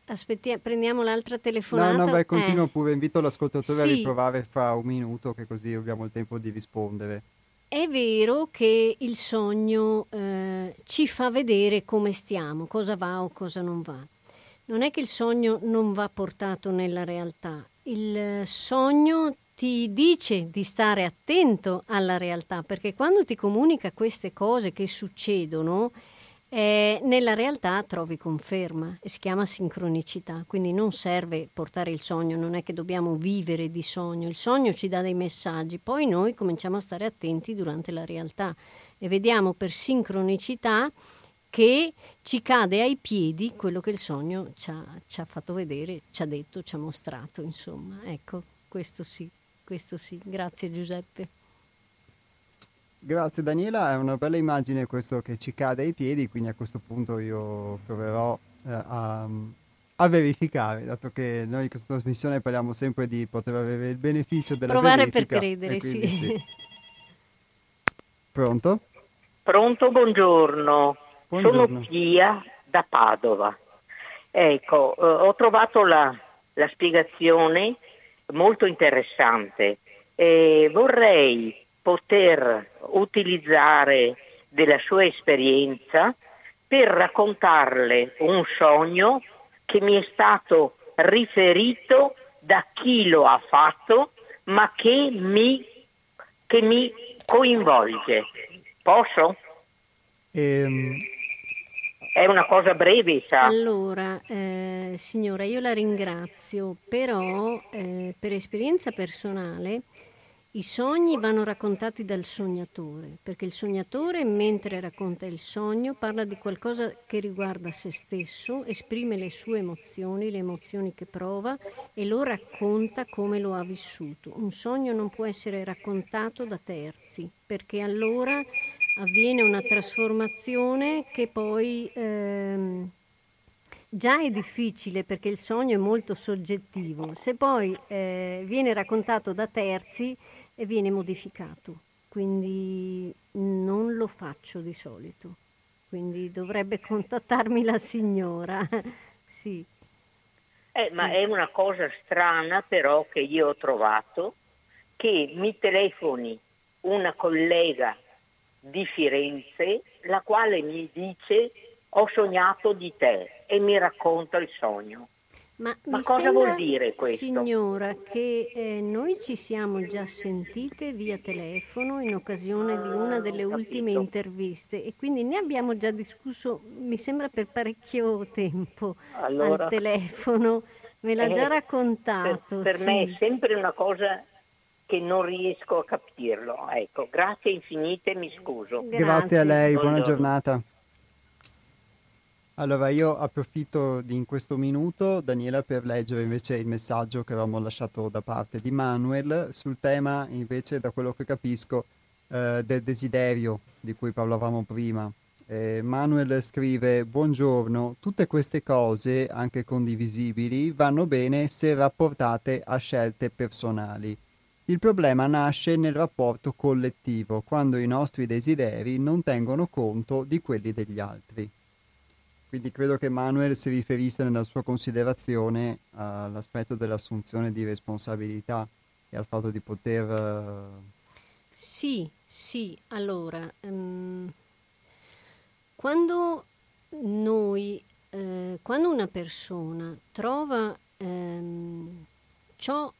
Aspetti, prendiamo l'altra telefonata. No, no, beh, continuo eh. pure. Invito l'ascoltatore sì. a riprovare fra un minuto, che così abbiamo il tempo di rispondere. È vero che il sogno eh, ci fa vedere come stiamo, cosa va o cosa non va. Non è che il sogno non va portato nella realtà, il sogno ti dice di stare attento alla realtà, perché quando ti comunica queste cose che succedono, eh, nella realtà trovi conferma e si chiama sincronicità, quindi non serve portare il sogno, non è che dobbiamo vivere di sogno, il sogno ci dà dei messaggi, poi noi cominciamo a stare attenti durante la realtà e vediamo per sincronicità che ci cade ai piedi quello che il sogno ci ha, ci ha fatto vedere, ci ha detto, ci ha mostrato, insomma, ecco, questo sì, questo sì, grazie Giuseppe. Grazie Daniela, è una bella immagine questo che ci cade ai piedi, quindi a questo punto io proverò eh, a, a, verificare, dato che noi in questa trasmissione parliamo sempre di poter avere il beneficio della Provare verifica. Provare per credere, sì. sì. Pronto? Pronto, buongiorno. buongiorno. Sono Pia da Padova. Ecco, eh, ho trovato la, la, spiegazione molto interessante e vorrei poter utilizzare della sua esperienza per raccontarle un sogno che mi è stato riferito da chi lo ha fatto, ma che mi, che mi coinvolge. Posso? Ehm... È una cosa breve, sa. Allora, eh, signora, io la ringrazio, però eh, per esperienza personale i sogni vanno raccontati dal sognatore, perché il sognatore mentre racconta il sogno parla di qualcosa che riguarda se stesso, esprime le sue emozioni, le emozioni che prova e lo racconta come lo ha vissuto. Un sogno non può essere raccontato da terzi, perché allora avviene una trasformazione che poi... Ehm, già è difficile perché il sogno è molto soggettivo, se poi eh, viene raccontato da terzi e viene modificato, quindi non lo faccio di solito, quindi dovrebbe contattarmi la signora. sì. Eh, sì. Ma è una cosa strana però che io ho trovato che mi telefoni una collega di Firenze la quale mi dice ho sognato di te e mi racconta il sogno. Ma, Ma cosa vuol dire questo? Signora, che eh, noi ci siamo già sentite via telefono in occasione di una delle ah, ultime interviste e quindi ne abbiamo già discusso, mi sembra per parecchio tempo allora, al telefono. Me l'ha eh, già raccontato. Per, per sì. me è sempre una cosa che non riesco a capirlo. Ecco, grazie infinite, mi scuso. Grazie, grazie a lei, buona giornata. Allora io approfitto di in questo minuto, Daniela, per leggere invece il messaggio che avevamo lasciato da parte di Manuel sul tema invece, da quello che capisco, eh, del desiderio di cui parlavamo prima. Eh, Manuel scrive, buongiorno, tutte queste cose, anche condivisibili, vanno bene se rapportate a scelte personali. Il problema nasce nel rapporto collettivo, quando i nostri desideri non tengono conto di quelli degli altri. Quindi credo che Manuel si riferisse nella sua considerazione all'aspetto dell'assunzione di responsabilità e al fatto di poter... Uh... Sì, sì, allora, um, quando noi, eh, quando una persona trova ehm, ciò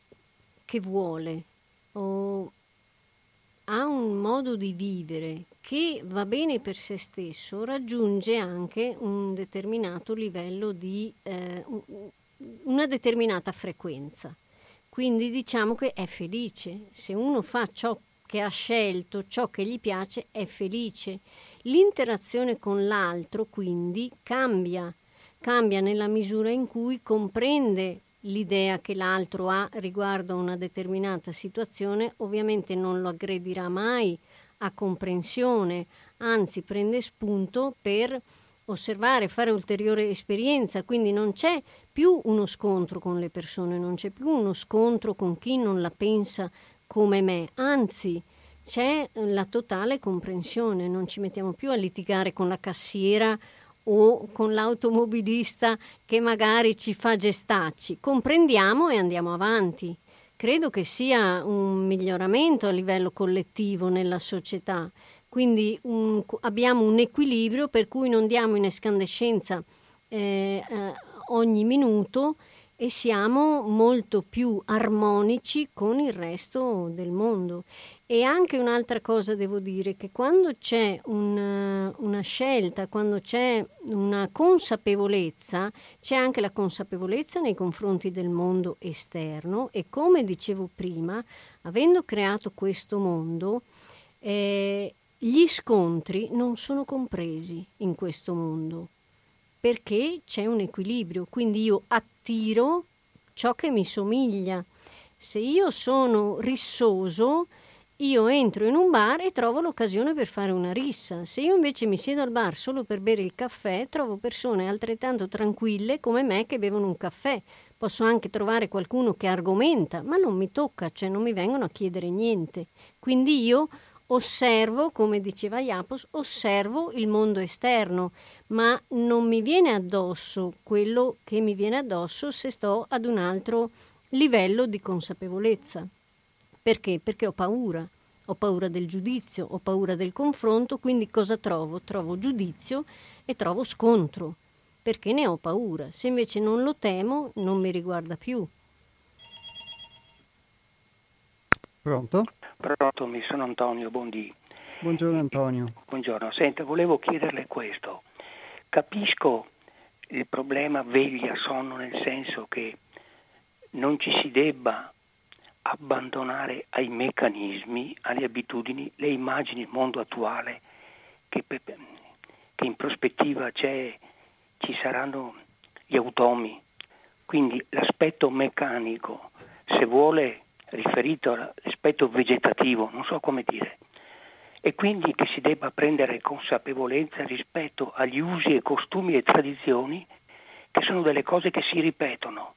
che vuole o ha un modo di vivere che va bene per se stesso, raggiunge anche un determinato livello di eh, una determinata frequenza. Quindi diciamo che è felice. Se uno fa ciò che ha scelto, ciò che gli piace, è felice. L'interazione con l'altro quindi cambia, cambia nella misura in cui comprende l'idea che l'altro ha riguardo a una determinata situazione, ovviamente non lo aggredirà mai, a comprensione, anzi prende spunto per osservare, fare ulteriore esperienza, quindi non c'è più uno scontro con le persone, non c'è più uno scontro con chi non la pensa come me, anzi c'è la totale comprensione, non ci mettiamo più a litigare con la cassiera o con l'automobilista che magari ci fa gestacci, comprendiamo e andiamo avanti credo che sia un miglioramento a livello collettivo nella società. Quindi un, abbiamo un equilibrio per cui non diamo in escandescenza eh, eh, ogni minuto e siamo molto più armonici con il resto del mondo. E anche un'altra cosa devo dire, che quando c'è una, una scelta, quando c'è una consapevolezza, c'è anche la consapevolezza nei confronti del mondo esterno e come dicevo prima, avendo creato questo mondo, eh, gli scontri non sono compresi in questo mondo perché c'è un equilibrio, quindi io attiro ciò che mi somiglia. Se io sono rissoso, io entro in un bar e trovo l'occasione per fare una rissa. Se io invece mi siedo al bar solo per bere il caffè, trovo persone altrettanto tranquille come me che bevono un caffè. Posso anche trovare qualcuno che argomenta, ma non mi tocca, cioè non mi vengono a chiedere niente. Quindi io osservo, come diceva Iapos, osservo il mondo esterno, ma non mi viene addosso quello che mi viene addosso se sto ad un altro livello di consapevolezza. Perché? Perché ho paura. Ho paura del giudizio, ho paura del confronto, quindi cosa trovo? Trovo giudizio e trovo scontro, perché ne ho paura. Se invece non lo temo, non mi riguarda più. Pronto? Pronto, mi sono Antonio Bondi. Buongiorno Antonio. Buongiorno, senta, volevo chiederle questo. Capisco il problema veglia-sonno nel senso che non ci si debba abbandonare ai meccanismi, alle abitudini, le immagini del mondo attuale che, che in prospettiva ci saranno gli automi. Quindi l'aspetto meccanico, se vuole riferito all'aspetto vegetativo, non so come dire, e quindi che si debba prendere consapevolezza rispetto agli usi e costumi e tradizioni che sono delle cose che si ripetono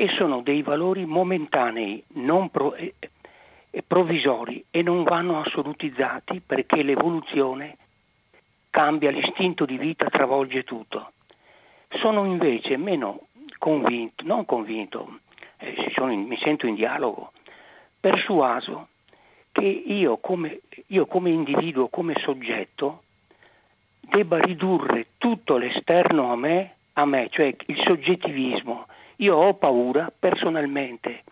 e sono dei valori momentanei, pro, eh, provvisori e non vanno assolutizzati perché l'evoluzione cambia l'istinto di vita, travolge tutto. Sono invece meno convinto, non convinto, eh, in, mi sento in dialogo, persuaso che io come, io come individuo, come soggetto, debba ridurre tutto l'esterno a me, a me, cioè il soggettivismo. Io ho paura personalmente,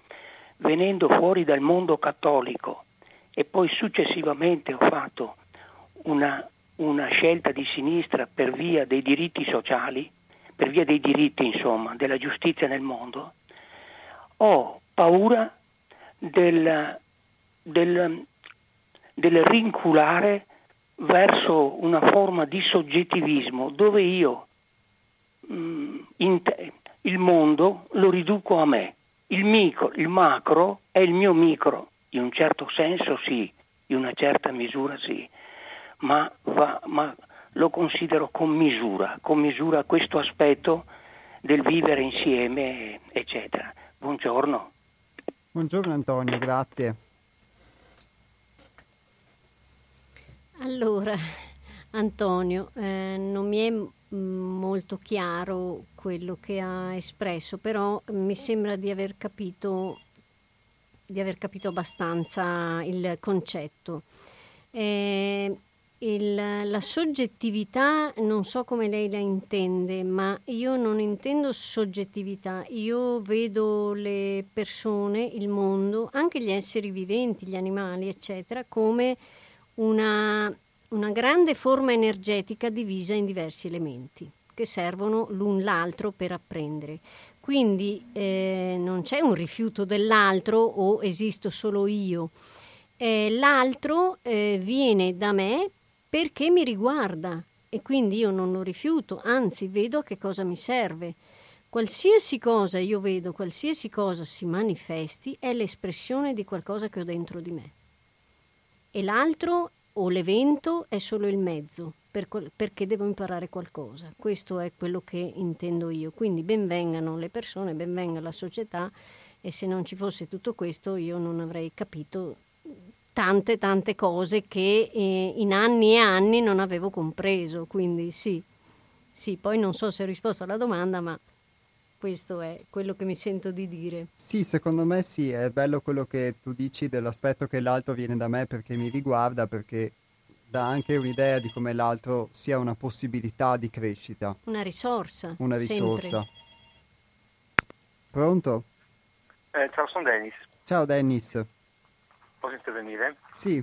venendo fuori dal mondo cattolico e poi successivamente ho fatto una, una scelta di sinistra per via dei diritti sociali, per via dei diritti insomma, della giustizia nel mondo, ho paura del, del, del rinculare verso una forma di soggettivismo dove io mh, mm, te, il mondo lo riduco a me. Il, micro, il macro è il mio micro, in un certo senso sì, in una certa misura sì, ma, va, ma lo considero con misura, con misura questo aspetto del vivere insieme, eccetera. Buongiorno. Buongiorno Antonio, grazie. Allora, Antonio, eh, non mi è molto chiaro quello che ha espresso, però mi sembra di aver capito, di aver capito abbastanza il concetto. Eh, il, la soggettività non so come lei la intende, ma io non intendo soggettività, io vedo le persone, il mondo, anche gli esseri viventi, gli animali, eccetera, come una, una grande forma energetica divisa in diversi elementi che servono l'un l'altro per apprendere. Quindi eh, non c'è un rifiuto dell'altro o esisto solo io. Eh, l'altro eh, viene da me perché mi riguarda e quindi io non lo rifiuto, anzi vedo a che cosa mi serve. Qualsiasi cosa io vedo, qualsiasi cosa si manifesti è l'espressione di qualcosa che ho dentro di me. E l'altro o l'evento è solo il mezzo per perché devo imparare qualcosa. Questo è quello che intendo io. Quindi benvengano le persone, benvenga la società e se non ci fosse tutto questo io non avrei capito tante tante cose che eh, in anni e anni non avevo compreso, quindi sì, sì, poi non so se ho risposto alla domanda, ma questo è quello che mi sento di dire. Sì, secondo me sì, è bello quello che tu dici dell'aspetto che l'altro viene da me perché mi riguarda, perché dà anche un'idea di come l'altro sia una possibilità di crescita. Una risorsa. Una risorsa. Sempre. Pronto? Eh, ciao, sono Dennis. Ciao Dennis. Posso intervenire? Sì.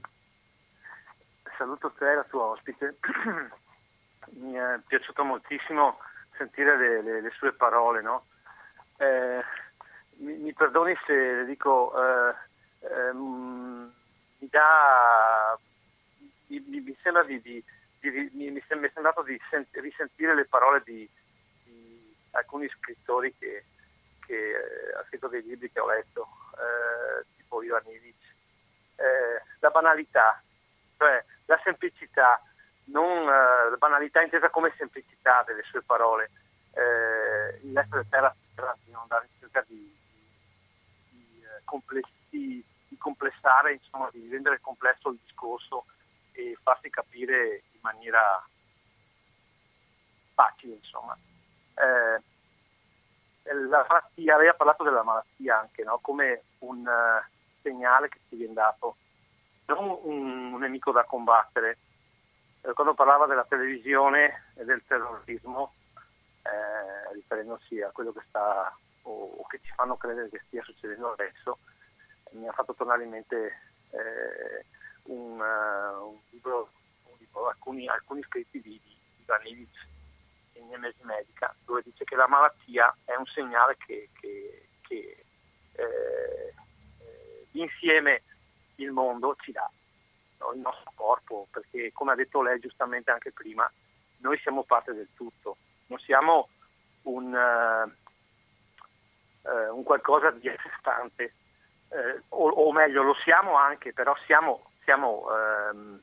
Saluto te e la tua ospite. Mi è piaciuto moltissimo sentire le, le, le sue parole, no? eh, mi, mi, perdoni se le dico, eh, ehm, mi dà, mi, mi sembra di, di, di mi, è sembrato di sent- risentire le parole di, di alcuni scrittori che, che eh, ha scritto dei libri che ho letto, eh, tipo Ivan Ivic. Eh, la banalità, cioè la semplicità, non, eh, banalità intesa come semplicità delle sue parole, eh, l'essere terra, terra di non andare in cerca di, di, eh, complessi, di complessare, insomma, di rendere complesso il discorso e farsi capire in maniera facile, insomma. Eh, la malattia, lei ha parlato della malattia anche, no? come un uh, segnale che ci viene dato, non un, un nemico da combattere. Quando parlava della televisione e del terrorismo, eh, riferendosi a quello che sta o, o, che ci fanno credere che stia succedendo adesso, mi ha fatto tornare in mente eh, un, uh, un, libro, un, libro, alcuni, alcuni scritti di, di, Vanivic in Nemesi Medica, dove dice che la malattia è un segnale che, che, che eh, eh, insieme il mondo ci dà? Il nostro corpo, perché come ha detto lei giustamente anche prima, noi siamo parte del tutto, non siamo un, uh, uh, un qualcosa di a sé stante, uh, o, o, meglio lo siamo anche, però siamo, siamo ehm,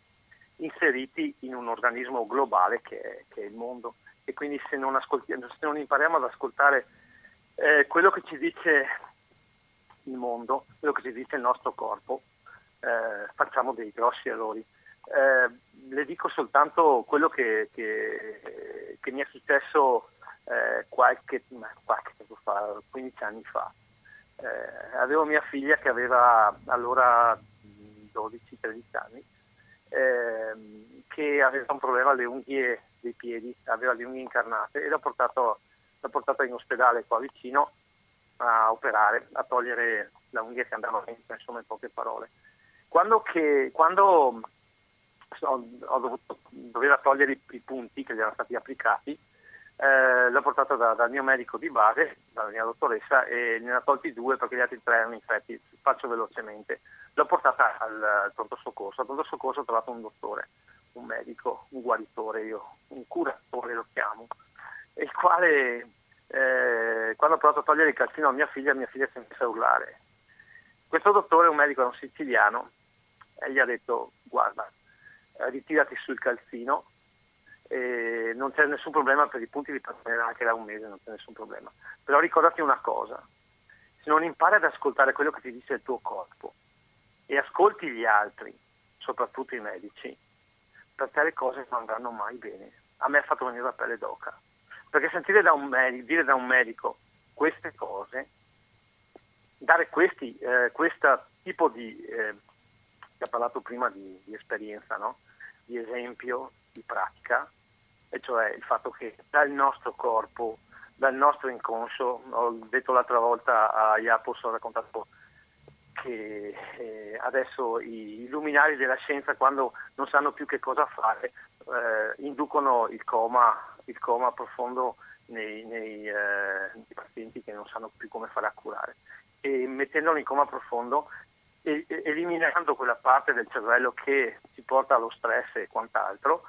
inseriti in un organismo globale che è, che è il mondo. E quindi se non, se non impariamo ad ascoltare eh, quello che ci dice il mondo, quello che ci dice il nostro corpo, eh, facciamo dei grossi errori. Eh, le dico soltanto quello che, che, che mi è successo eh, qualche, qualche, tempo fa, 15 anni fa. Eh, avevo mia figlia che aveva allora 12-13 anni, ehm, che aveva un problema alle unghie dei piedi, aveva le unghie incarnate e l'ho portato, l'ho portato in ospedale qua vicino a operare, a togliere la unghia che andava dentro, insomma in poche parole. Quando, che, quando ho, ho dovuto, doveva togliere i, i, punti che gli erano stati applicati, eh, l'ho portato da, dal mio medico di base, dalla mia dottoressa, e ne ha tolti due perché gli altri tre erano infetti. Faccio velocemente. L'ho portata al, al pronto soccorso. Al pronto soccorso ho trovato un dottore un medico, un guaritore, io, un curatore lo chiamo, il quale eh, quando ho provato a togliere il calzino a mia figlia, mia figlia si è messa a urlare. Questo dottore, un medico, un siciliano, e gli ha detto guarda, eh, ritirati sul calzino, non c'è nessun problema per i punti di partenera anche da un mese, non c'è nessun problema. Però ricordati una cosa, se non impari ad ascoltare quello che ti dice il tuo corpo e ascolti gli altri, soprattutto i medici, per te le cose non andranno mai bene. A me ha fatto venire la pelle d'oca. Perché sentire da un medico, dire da un medico queste cose, dare questi, eh, questo tipo di, eh, ha parlato prima di, di esperienza, no? di esempio, di pratica, e cioè il fatto che dal nostro corpo, dal nostro inconscio, ho detto l'altra volta a Iapos, ho raccontato che eh, adesso i, luminari della scienza quando non sanno più che cosa fare eh, inducono il coma, il coma profondo nei, nei, eh, nei, pazienti che non sanno più come fare a curare e mettendolo in coma profondo eliminando quella parte del cervello che ci porta allo stress e quant'altro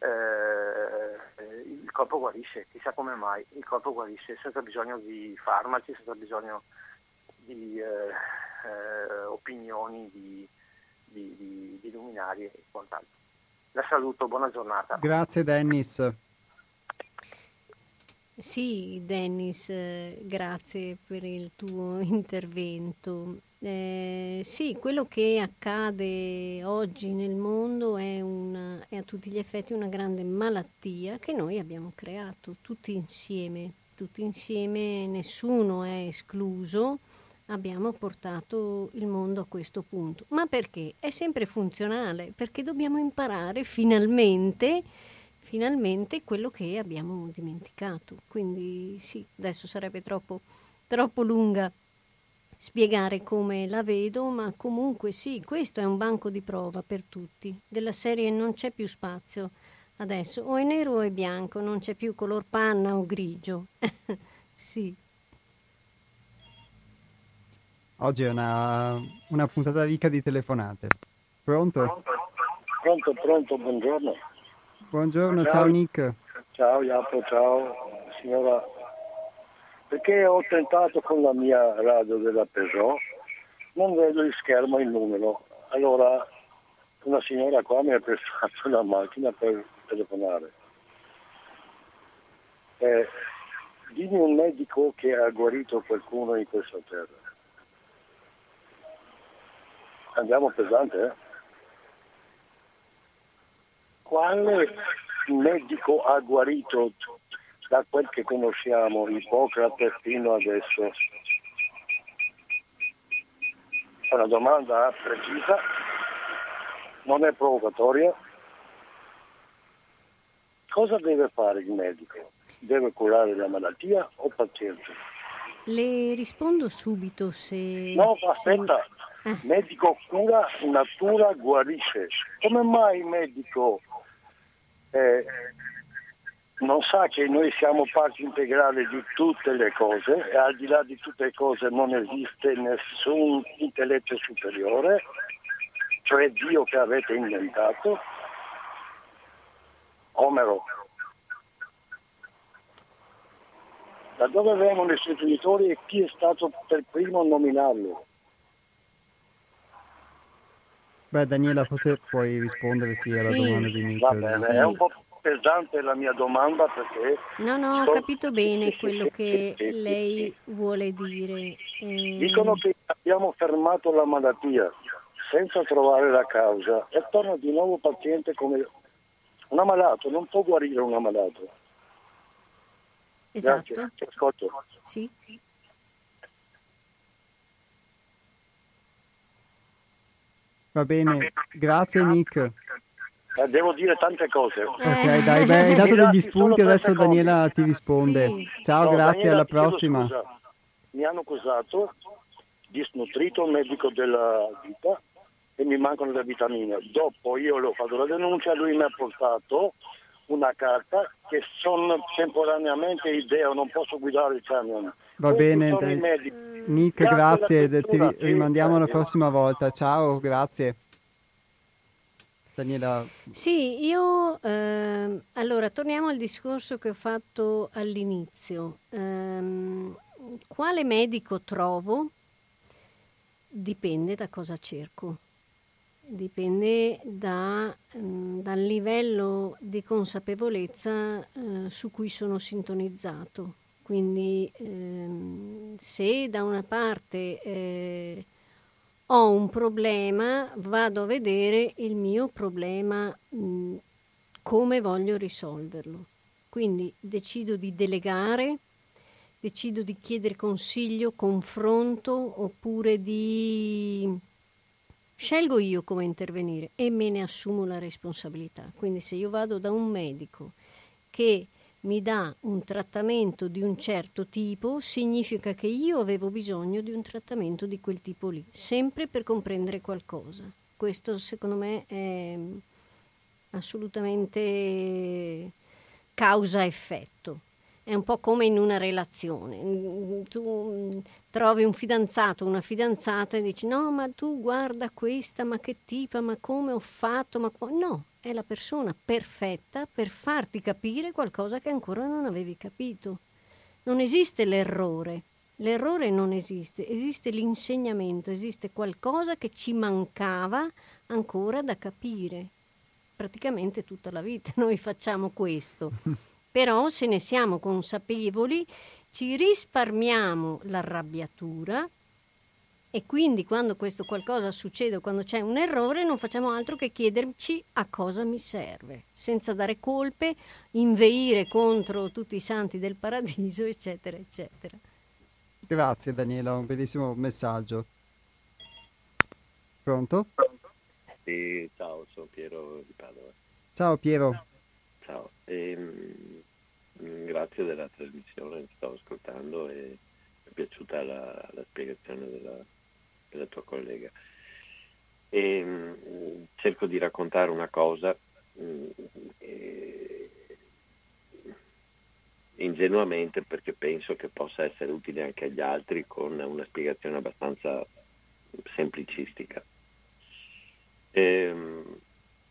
eh, il corpo guarisce, chissà come mai, il corpo guarisce senza bisogno di farmaci, senza bisogno di eh, eh, opinioni di, di, di, di luminari e quant'altro. La saluto, buona giornata. Grazie Dennis. Sì, Dennis, eh, grazie per il tuo intervento. Eh, sì, quello che accade oggi nel mondo è, una, è, a tutti gli effetti una grande malattia che noi abbiamo creato tutti insieme, tutti insieme, nessuno è escluso abbiamo portato il mondo a questo punto. Ma perché? È sempre funzionale, perché dobbiamo imparare finalmente, finalmente quello che abbiamo dimenticato. Quindi sì, adesso sarebbe troppo troppo lunga spiegare come la vedo, ma comunque sì, questo è un banco di prova per tutti. Della serie non c'è più spazio adesso, o è nero o è bianco, non c'è più color panna o grigio. sì. Oggi è una, una puntata ricca di telefonate. Pronto? Pronto, pronto, buongiorno. Buongiorno, ciao, ciao Nick. Ciao Iapo, ciao signora. Perché ho tentato con la mia radio della Peugeot, non vedo il schermo il numero. Allora una signora qua mi ha prestato la macchina per telefonare. Eh, dimmi un medico che ha guarito qualcuno in questa terra. Andiamo pesante, eh? Quale medico ha guarito da quel che conosciamo Ippocrate fino adesso? È una domanda precisa, non è provocatoria. Cosa deve fare il medico? Deve curare la malattia o il paziente? Le rispondo subito se... No, aspetta, se... medico cura, natura guarisce. Come mai il medico eh, non sa che noi siamo parte integrale di tutte le cose e al di là di tutte le cose non esiste nessun intelletto superiore, cioè Dio che avete inventato. Omero. Da dove vengono i suoi genitori e chi è stato per primo a nominarlo? Beh, Daniela, forse puoi rispondere sì alla sì. domanda di. Va bene, sì. è un po' pesante la mia domanda perché... No, no, ho capito bene quello che lei vuole dire. Eh... Dicono che abbiamo fermato la malattia senza trovare la causa e torna di nuovo paziente come un ammalato, non può guarire un ammalato. Esatto. Grazie, ascolto. Sì. Va bene, grazie Nick. Eh, devo dire tante cose. Ok, dai, beh, hai dato degli spunti, adesso Daniela ti risponde. Sì. Ciao, no, grazie, Daniela, alla prossima. Mi hanno accusato di snutrito medico della vita e mi mancano le vitamine. Dopo io le ho fatto la denuncia, lui mi ha portato una carta che sono temporaneamente idea, non posso guidare il camion. Va bene, dai. Nick, grazie, grazie ti rimandiamo la prossima volta. Ciao, grazie. Daniela. Sì, io eh, allora torniamo al discorso che ho fatto all'inizio. Um, quale medico trovo? Dipende da cosa cerco, dipende da, um, dal livello di consapevolezza uh, su cui sono sintonizzato. Quindi ehm, se da una parte eh, ho un problema, vado a vedere il mio problema, come voglio risolverlo. Quindi decido di delegare, decido di chiedere consiglio, confronto oppure di... Scelgo io come intervenire e me ne assumo la responsabilità. Quindi se io vado da un medico che mi dà un trattamento di un certo tipo, significa che io avevo bisogno di un trattamento di quel tipo lì, sempre per comprendere qualcosa. Questo secondo me è assolutamente causa-effetto. È un po' come in una relazione. Tu trovi un fidanzato, una fidanzata e dici no, ma tu guarda questa, ma che tipa, ma come ho fatto, ma no, è la persona perfetta per farti capire qualcosa che ancora non avevi capito. Non esiste l'errore, l'errore non esiste, esiste l'insegnamento, esiste qualcosa che ci mancava ancora da capire. Praticamente tutta la vita noi facciamo questo, però se ne siamo consapevoli ci risparmiamo l'arrabbiatura e quindi quando questo qualcosa succede, quando c'è un errore, non facciamo altro che chiederci a cosa mi serve, senza dare colpe, inveire contro tutti i santi del paradiso, eccetera, eccetera. Grazie Daniela, un bellissimo messaggio. Pronto? Sì, ciao, sono Piero di Padova. Ciao Piero. Ciao, ehm, grazie della trasmissione, stavo ascoltando e piaciuta la, la spiegazione della, della, tua collega. E, mh, mm, cerco di raccontare una cosa mh, mm, e, ingenuamente perché penso che possa essere utile anche agli altri con una spiegazione abbastanza semplicistica. E, ehm,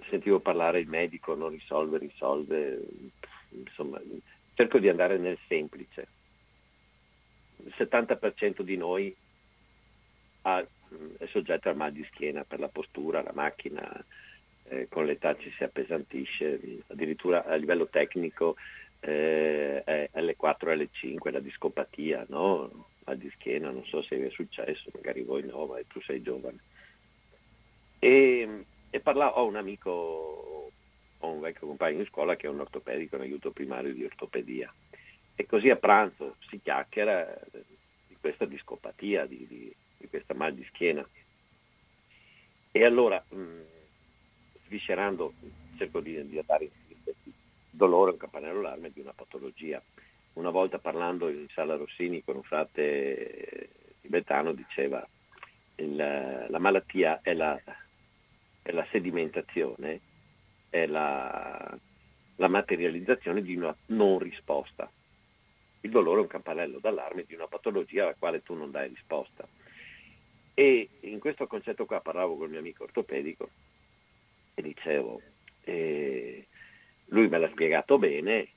sentivo parlare il medico, non risolve, risolve, insomma, cerco di andare nel semplice. Il 70% di noi ha, è soggetto al mal di schiena per la postura, la macchina, eh, con l'età ci si appesantisce, addirittura a livello tecnico eh, è L4 e L5, la discopatia, no? mal di schiena, non so se vi è successo, magari voi no, ma tu sei giovane. E, e parlavo, ho un amico, ho un vecchio compagno di scuola che è un ortopedico, un aiuto primario di ortopedia. E così a pranzo si chiacchiera di questa discopatia, di, di, di questa mal di schiena. E allora, mh, sviscerando, cerco di, di dare dolore, un campanello allarme di una patologia. Una volta parlando in sala Rossini con un frate tibetano diceva il, la malattia è la è la sedimentazione, è la, la materializzazione di una non risposta. Il dolore è un campanello d'allarme di una patologia alla quale tu non dai risposta. E in questo concetto qua parlavo con il mio amico ortopedico e dicevo, eh, lui me l'ha spiegato bene,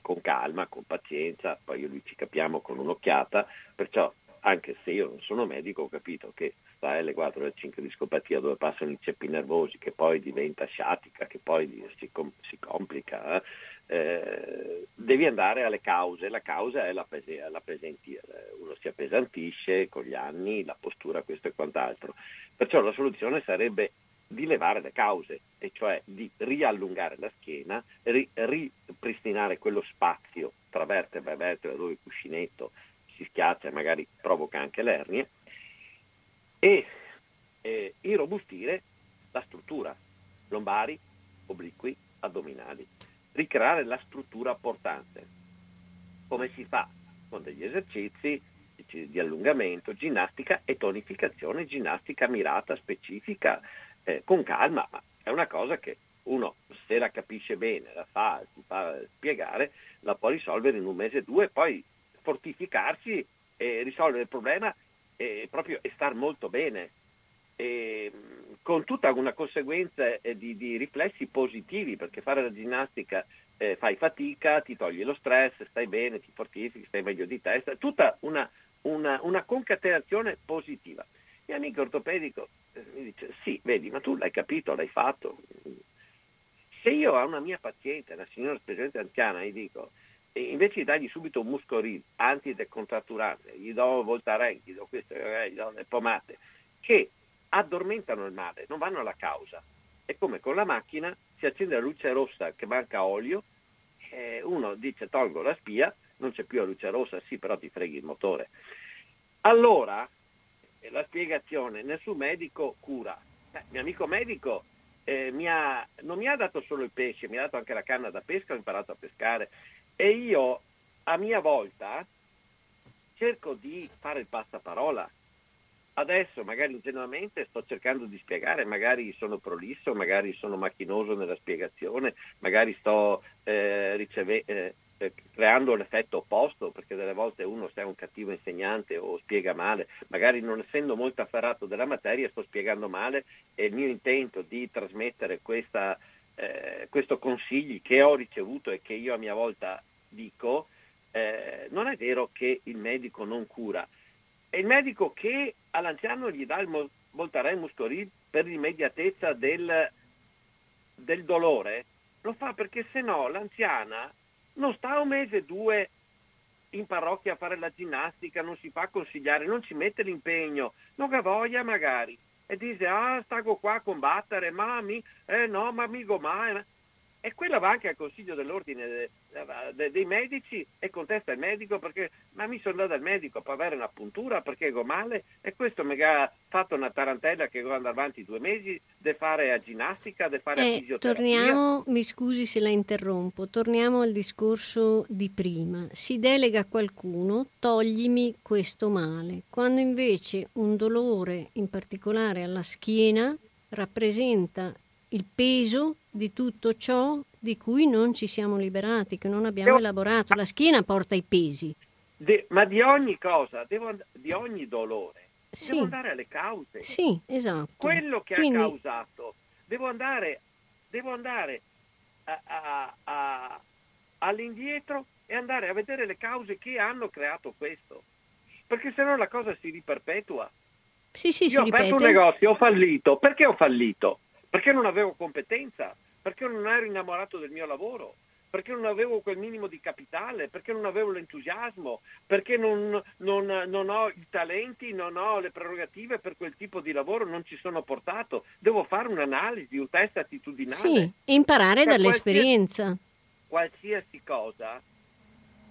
con calma, con pazienza, poi io lui ci capiamo con un'occhiata, perciò anche se io non sono medico ho capito che sta L4 e L5 discopatia dove passano i ceppi nervosi che poi diventa sciatica, che poi si, com- si complica, eh, devi andare alle cause, la causa è la, pes- la pesantia, uno si appesantisce con gli anni, la postura, questo e quant'altro, perciò la soluzione sarebbe di levare le cause, e cioè di riallungare la schiena, ri- ripristinare quello spazio tra vertebra e vertebra dove il cuscinetto si schiaccia e magari provoca anche l'ernia, e eh, irrobustire la struttura, lombari, obliqui, addominali, ricreare la struttura portante. Come si fa? Con degli esercizi di allungamento, ginnastica e tonificazione, ginnastica mirata, specifica, eh, con calma, ma è una cosa che uno se la capisce bene, la fa, si fa spiegare, la può risolvere in un mese o due, poi fortificarsi e risolvere il problema e, proprio, e star molto bene. E, con tutta una conseguenza eh, di, di, riflessi positivi, perché fare la ginnastica eh, fai fatica, ti togli lo stress, stai bene, ti fortifichi, stai meglio di testa, tutta una, una, una concatenazione positiva. Il mio amico ortopedico eh, mi dice, sì, vedi, ma tu l'hai capito, l'hai fatto. Se io a una mia paziente, una signora specialmente anziana, gli dico, invece di dargli subito un muscoril antidecontratturante, gli do Voltaren, gli do queste, eh, gli do le pomate, che addormentano il male, non vanno alla causa. È come con la macchina, si accende la luce rossa che manca olio, uno dice tolgo la spia, non c'è più la luce rossa, sì però ti freghi il motore. Allora, la spiegazione, nessun medico cura. Eh, mio amico medico eh, mi ha, non mi ha dato solo il pesce, mi ha dato anche la canna da pesca, ho imparato a pescare, e io a mia volta cerco di fare il passaparola. Adesso magari ingenuamente sto cercando di spiegare, magari sono prolisso, magari sono macchinoso nella spiegazione, magari sto eh, riceve- eh, eh creando l'effetto opposto, perché delle volte uno se è un cattivo insegnante o spiega male, magari non essendo molto afferrato della materia sto spiegando male e il mio intento di trasmettere questa eh, questo consigli che ho ricevuto e che io a mia volta dico, eh, non è vero che il medico non cura, è il medico che all'anziano gli dà il Voltaren Muscoril per l'immediatezza del, del dolore, lo fa perché se no l'anziana non sta un mese o due in parrocchia a fare la ginnastica, non si fa consigliare, non ci mette l'impegno, non ha voglia magari e dice ah stago qua a combattere, ma mi, eh no, ma mi gomai. E quella va anche al consiglio dell'ordine de, de, dei medici e contesta il medico perché ma mi sono andato dal medico per avere una puntura perché go male e questo mi ha fatto una tarantella che devo andare avanti due mesi deve fare a ginnastica, deve fare eh, a fisioterapia. Torniamo, mi scusi se la interrompo, torniamo al discorso di prima. Si delega a qualcuno, toglimi questo male, quando invece un dolore, in particolare alla schiena, rappresenta il peso di tutto ciò di cui non ci siamo liberati, che non abbiamo elaborato. La schiena porta i pesi. De, ma di ogni cosa, devo, di ogni dolore, sì. devo andare alle cause. Sì, esatto. Quello che Quindi... ha causato, devo andare, devo andare a, a, a, all'indietro e andare a vedere le cause che hanno creato questo. Perché se no la cosa si riperpetua. Sì, sì, Io ho aperto un negozio, ho fallito. Perché ho fallito? Perché non avevo competenza, perché non ero innamorato del mio lavoro, perché non avevo quel minimo di capitale, perché non avevo l'entusiasmo, perché non, non, non, ho i talenti, non ho le prerogative per quel tipo di lavoro, non ci sono portato. Devo fare un'analisi, un test attitudinale. Sì, imparare Cioè, dall'esperienza. Qualsiasi, qualsiasi cosa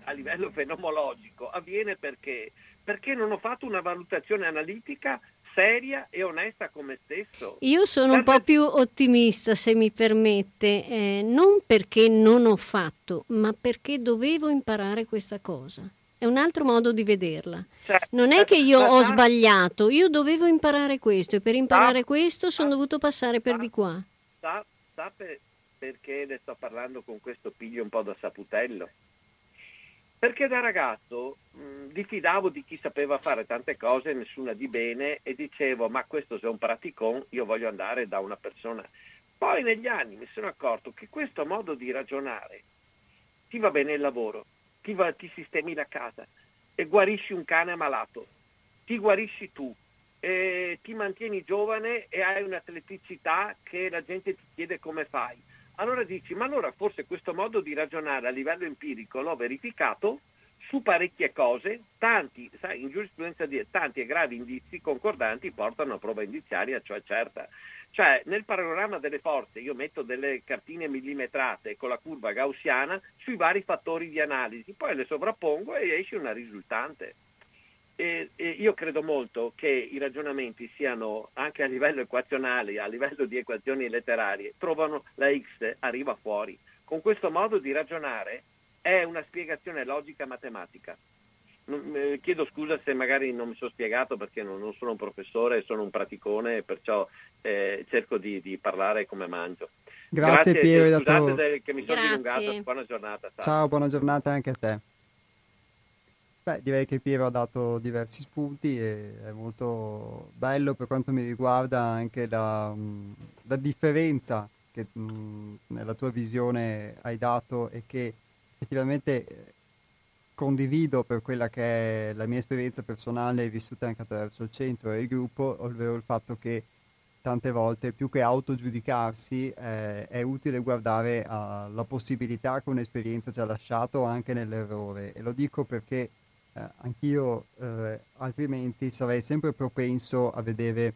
a livello fenomologico avviene perché? Perché non ho fatto una valutazione analitica seria e onesta con me stesso. Io sono un po' più ottimista, se mi permette, eh, non perché non ho fatto, ma perché dovevo imparare questa cosa. È un altro modo di vederla. Cioè, Non è che io ho sbagliato, io dovevo imparare questo e per imparare Sa- questo sono sa- dovuto passare per sa- di qua. Sa, sa per- perché ne sto parlando con questo piglio un po' da saputello? Perché da ragazzo mh, diffidavo di chi sapeva fare tante cose, nessuna di bene, e dicevo, ma questo se è un praticon, io voglio andare da una persona. Poi negli anni mi sono accorto che questo modo di ragionare ti va bene il lavoro, ti, va- ti sistemi la casa e guarisci un cane malato, ti guarisci tu, ti mantieni giovane e hai un'atleticità che la gente ti chiede come fai. Allora dici, ma allora forse questo modo di ragionare a livello empirico l'ho verificato su parecchie cose, tanti, sai, in giurisprudenza di tanti e gravi indizi concordanti portano a prova indiziaria, cioè certa. Cioè, nel panorama delle forze io metto delle cartine millimetrate con la curva gaussiana sui vari fattori di analisi, poi le sovrappongo e esce una risultante. E, e io credo molto che i ragionamenti siano anche a livello equazionale, a livello di equazioni letterarie, trovano la X, arriva fuori. Con questo modo di ragionare è una spiegazione logica matematica. Non- eh, chiedo scusa se magari non mi sono spiegato perché non, non sono un professore, sono un praticone e perciò eh, cerco di, di parlare come mangio. Grazie, Piero, hai scusate dato- che mi sono Grazie. dilungato, buona giornata. ciao. Ciao, buona giornata anche a te. Beh, direi che Piero ha dato diversi spunti e è molto bello per quanto mi riguarda anche la, mh, la differenza che mh, nella tua visione hai dato e che effettivamente eh, condivido per quella che è la mia esperienza personale vissuta anche attraverso il centro e il gruppo, ovvero il fatto che tante volte più che autogiudicarsi eh, è utile guardare alla possibilità che un'esperienza ci ha lasciato anche nell'errore. E lo dico perché eh, anch'io eh, altrimenti sarei sempre propenso a vedere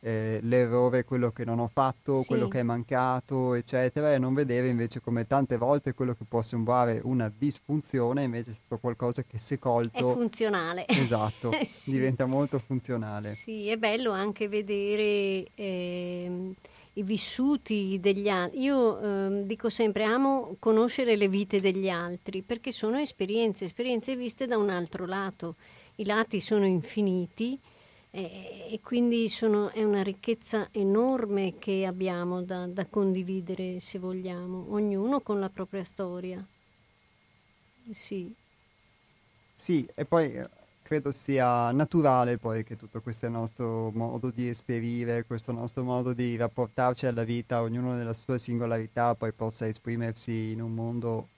eh, l'errore, quello che non ho fatto, Sì. quello che è mancato, eccetera, e non vedere invece come tante volte quello che può sembrare una disfunzione invece è stato qualcosa che se È colto, funzionale. esatto, sì. diventa molto funzionale. Sì, è bello anche vedere ehm, i vissuti degli altri. Io ehm, dico sempre, amo conoscere le vite degli altri perché sono esperienze, esperienze viste da un altro lato. I lati sono infiniti eh, e quindi sono- è una ricchezza enorme che abbiamo da, da condividere, se vogliamo, ognuno con la propria storia. Sì. Sì, e poi eh, credo sia naturale poi che tutto questo nostro modo di esperire, questo nostro modo di rapportarci alla vita, ognuno nella sua singolarità, poi possa esprimersi in un mondo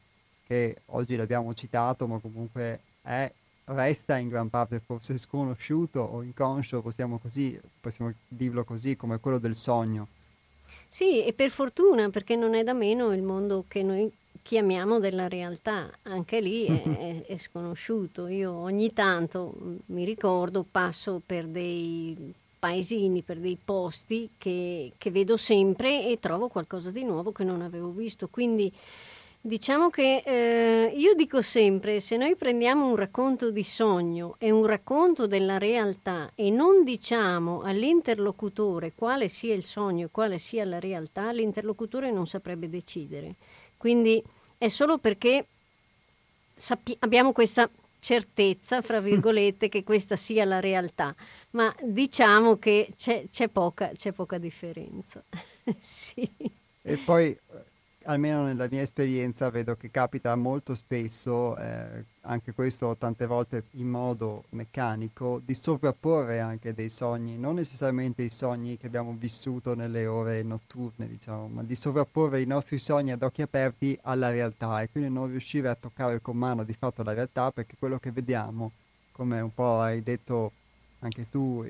che oggi l'abbiamo citato, ma comunque è, resta in gran parte forse sconosciuto o inconscio, possiamo così, possiamo dirlo così, come quello del sogno. Sì, e per fortuna, perché non è da meno il mondo che noi chiamiamo della realtà, anche lì è, è- è sconosciuto. Io ogni tanto mm, mi ricordo, passo per dei paesini, per dei posti che, che vedo sempre e trovo qualcosa di nuovo che non avevo visto. Quindi Diciamo che eh, io dico sempre, se noi prendiamo un racconto di sogno e un racconto della realtà e non diciamo all'interlocutore quale sia il sogno e quale sia la realtà, l'interlocutore non saprebbe decidere. Quindi è solo perché sappi- abbiamo questa certezza, fra virgolette, che questa sia la realtà, ma diciamo che c'è, c'è, poca, c'è poca differenza. sì. E poi almeno nella mia esperienza vedo che capita molto spesso, eh, anche questo tante volte in modo meccanico, di sovrapporre anche dei sogni, non necessariamente i sogni che abbiamo vissuto nelle ore notturne, diciamo, ma di sovrapporre i nostri sogni ad occhi aperti alla realtà e quindi non riuscire a toccare con mano di fatto la realtà perché quello che vediamo, come un po' hai detto anche tu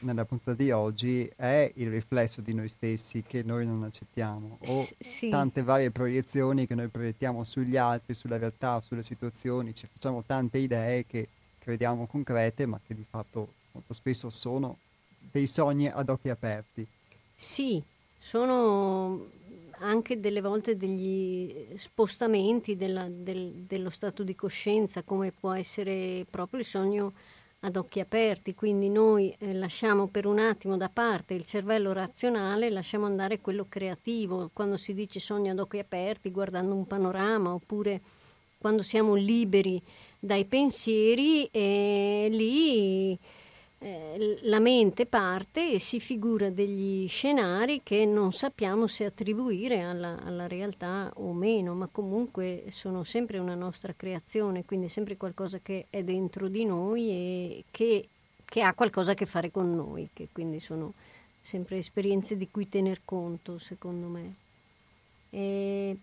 nella puntata di oggi è il riflesso di noi stessi che noi non accettiamo o sì. tante varie proiezioni che noi proiettiamo sugli altri, sulla realtà, sulle situazioni, ci facciamo tante idee che crediamo concrete ma che di fatto molto spesso sono dei sogni ad occhi aperti. Sì, sono anche delle volte degli spostamenti della, del, dello stato di coscienza, come può essere proprio il sogno ad occhi aperti, quindi noi eh, lasciamo per un attimo da parte il cervello razionale, lasciamo andare quello creativo, quando si dice sogno ad occhi aperti, guardando un panorama, oppure quando siamo liberi dai pensieri, e lì eh, la mente parte e si figura degli scenari che non sappiamo se attribuire alla, alla, realtà o meno, ma comunque sono sempre una nostra creazione, quindi sempre qualcosa che è dentro di noi e che, che ha qualcosa a che fare con noi, che quindi sono sempre esperienze di cui tener conto, secondo me. E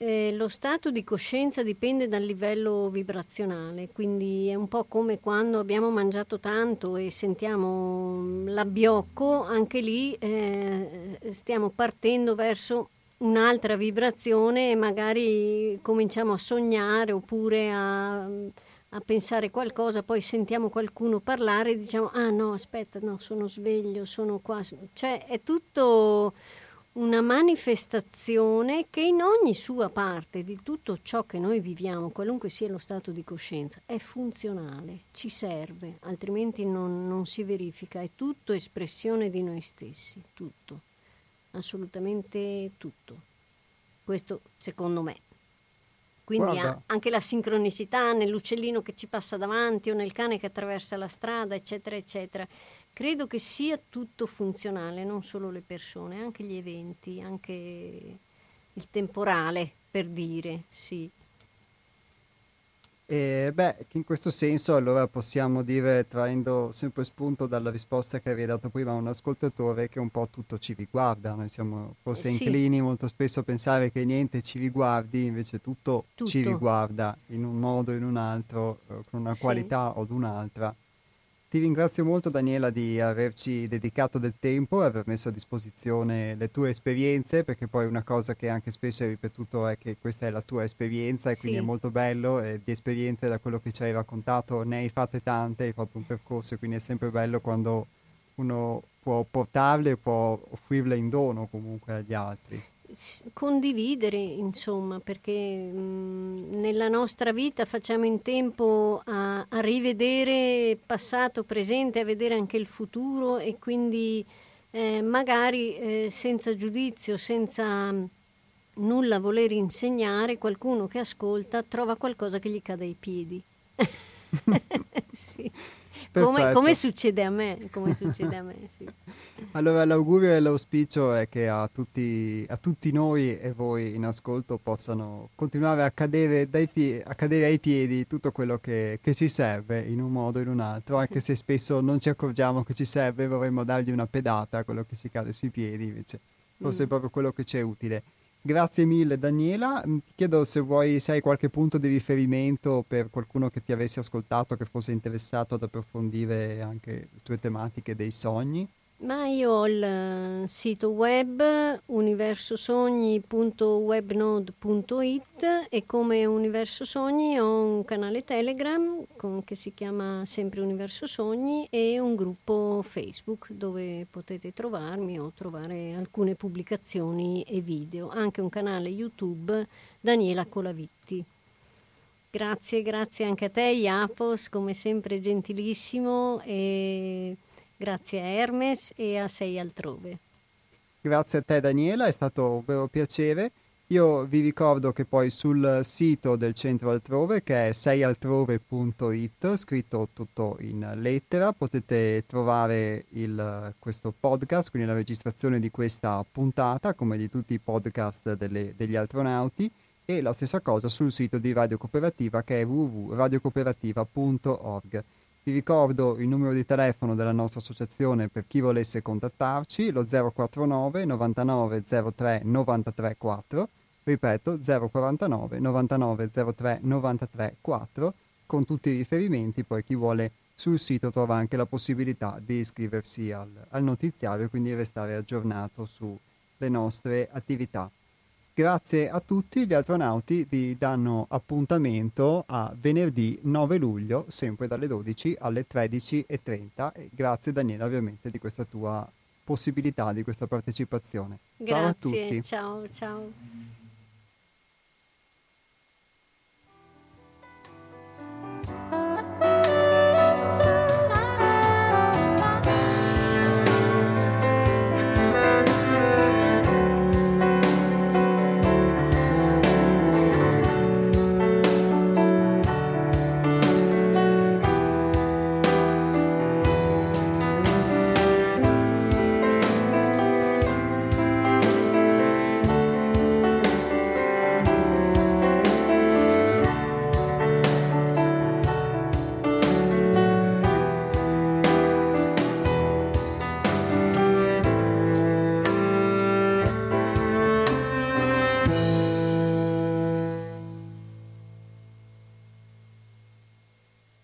eh, lo stato di coscienza dipende dal livello vibrazionale, quindi è un po' come quando abbiamo mangiato tanto e sentiamo mm, l'abbiocco, anche lì eh, stiamo partendo verso un'altra vibrazione e magari cominciamo a sognare oppure a, a pensare qualcosa, poi sentiamo qualcuno parlare e diciamo ah no aspetta no sono sveglio, sono qua, cioè è tutto una manifestazione che in ogni sua parte di tutto ciò che noi viviamo, qualunque sia lo stato di coscienza, è funzionale, ci serve, altrimenti non, non si verifica, è tutto espressione di noi stessi, tutto, assolutamente tutto. Questo secondo me. Quindi anche la sincronicità nell'uccellino che ci passa davanti o nel cane che attraversa la strada, eccetera, eccetera Credo che sia tutto funzionale, non solo le persone, anche gli eventi, anche il temporale, per dire, sì. E beh, in questo senso allora possiamo dire, traendo sempre spunto dalla risposta che avevi dato prima a un ascoltatore, che un po' tutto ci riguarda. Noi siamo forse sì. inclini molto spesso a pensare che niente ci riguardi, invece tutto, tutto. ci riguarda in un modo o in un altro, eh, con una sì. qualità o un'altra. Ti ringrazio molto Daniela di averci dedicato del tempo e aver messo a disposizione le tue esperienze, perché poi una cosa che anche spesso hai ripetuto è che questa è la tua esperienza e quindi sì. è molto bello e di esperienze da quello che ci hai raccontato ne hai fatte tante, hai fatto un percorso e quindi è sempre bello quando uno può portarle può offrirle in dono comunque agli altri condividere, insomma, perché mh, nella nostra vita facciamo in tempo a, a, rivedere passato, presente, a vedere anche il futuro e quindi eh, magari eh, senza giudizio, senza nulla voler insegnare, qualcuno che ascolta trova qualcosa che gli cade ai piedi. sì. Come, come, succede a me, come succede a me sì. Allora l'augurio e l'auspicio è che a tutti, a tutti, noi e voi in ascolto possano continuare a cadere, pie- a cadere ai piedi tutto quello che, che, ci serve in un modo o in un altro, anche se spesso non ci accorgiamo che ci serve, vorremmo dargli una pedata a quello che ci cade sui piedi, invece forse mm. è proprio quello che ci è utile. Grazie mille Daniela, mm, ti chiedo se vuoi, se hai qualche punto di riferimento per qualcuno che ti avesse ascoltato, che fosse interessato ad approfondire anche le tue tematiche dei sogni. Ma io ho il eh, sito web universosogni.webnode.it e come Universo Sogni ho un canale Telegram con, che si chiama sempre Universo Sogni e un gruppo Facebook dove potete trovarmi o trovare alcune pubblicazioni e video, anche un canale YouTube Daniela Colavitti. Grazie, grazie anche a te Iapos, come sempre gentilissimo e Grazie a Hermes e a Sei Altrove. Grazie a te Daniela, è stato un vero piacere. Io vi ricordo che poi sul sito del centro altrove, che è seialtrove.it, scritto tutto in lettera, potete trovare il, questo podcast, quindi la registrazione di questa puntata, come di tutti i podcast delle, degli astronauti, e la stessa cosa sul sito di Radio Cooperativa, che è www.radiocooperativa.org. Vi ricordo il numero di telefono della nostra associazione per chi volesse contattarci, lo 049 99 03 93 4, ripeto 049 99 03 93 4, con tutti i riferimenti, poi chi vuole sul sito trova anche la possibilità di iscriversi al, al notiziario e quindi restare aggiornato sulle nostre attività. Grazie a tutti, gli astronauti vi danno appuntamento a venerdì 9 luglio, sempre dalle 12 alle 13.30. Grazie Daniela ovviamente di questa tua possibilità, di questa partecipazione. Grazie, ciao a tutti. Ciao, ciao.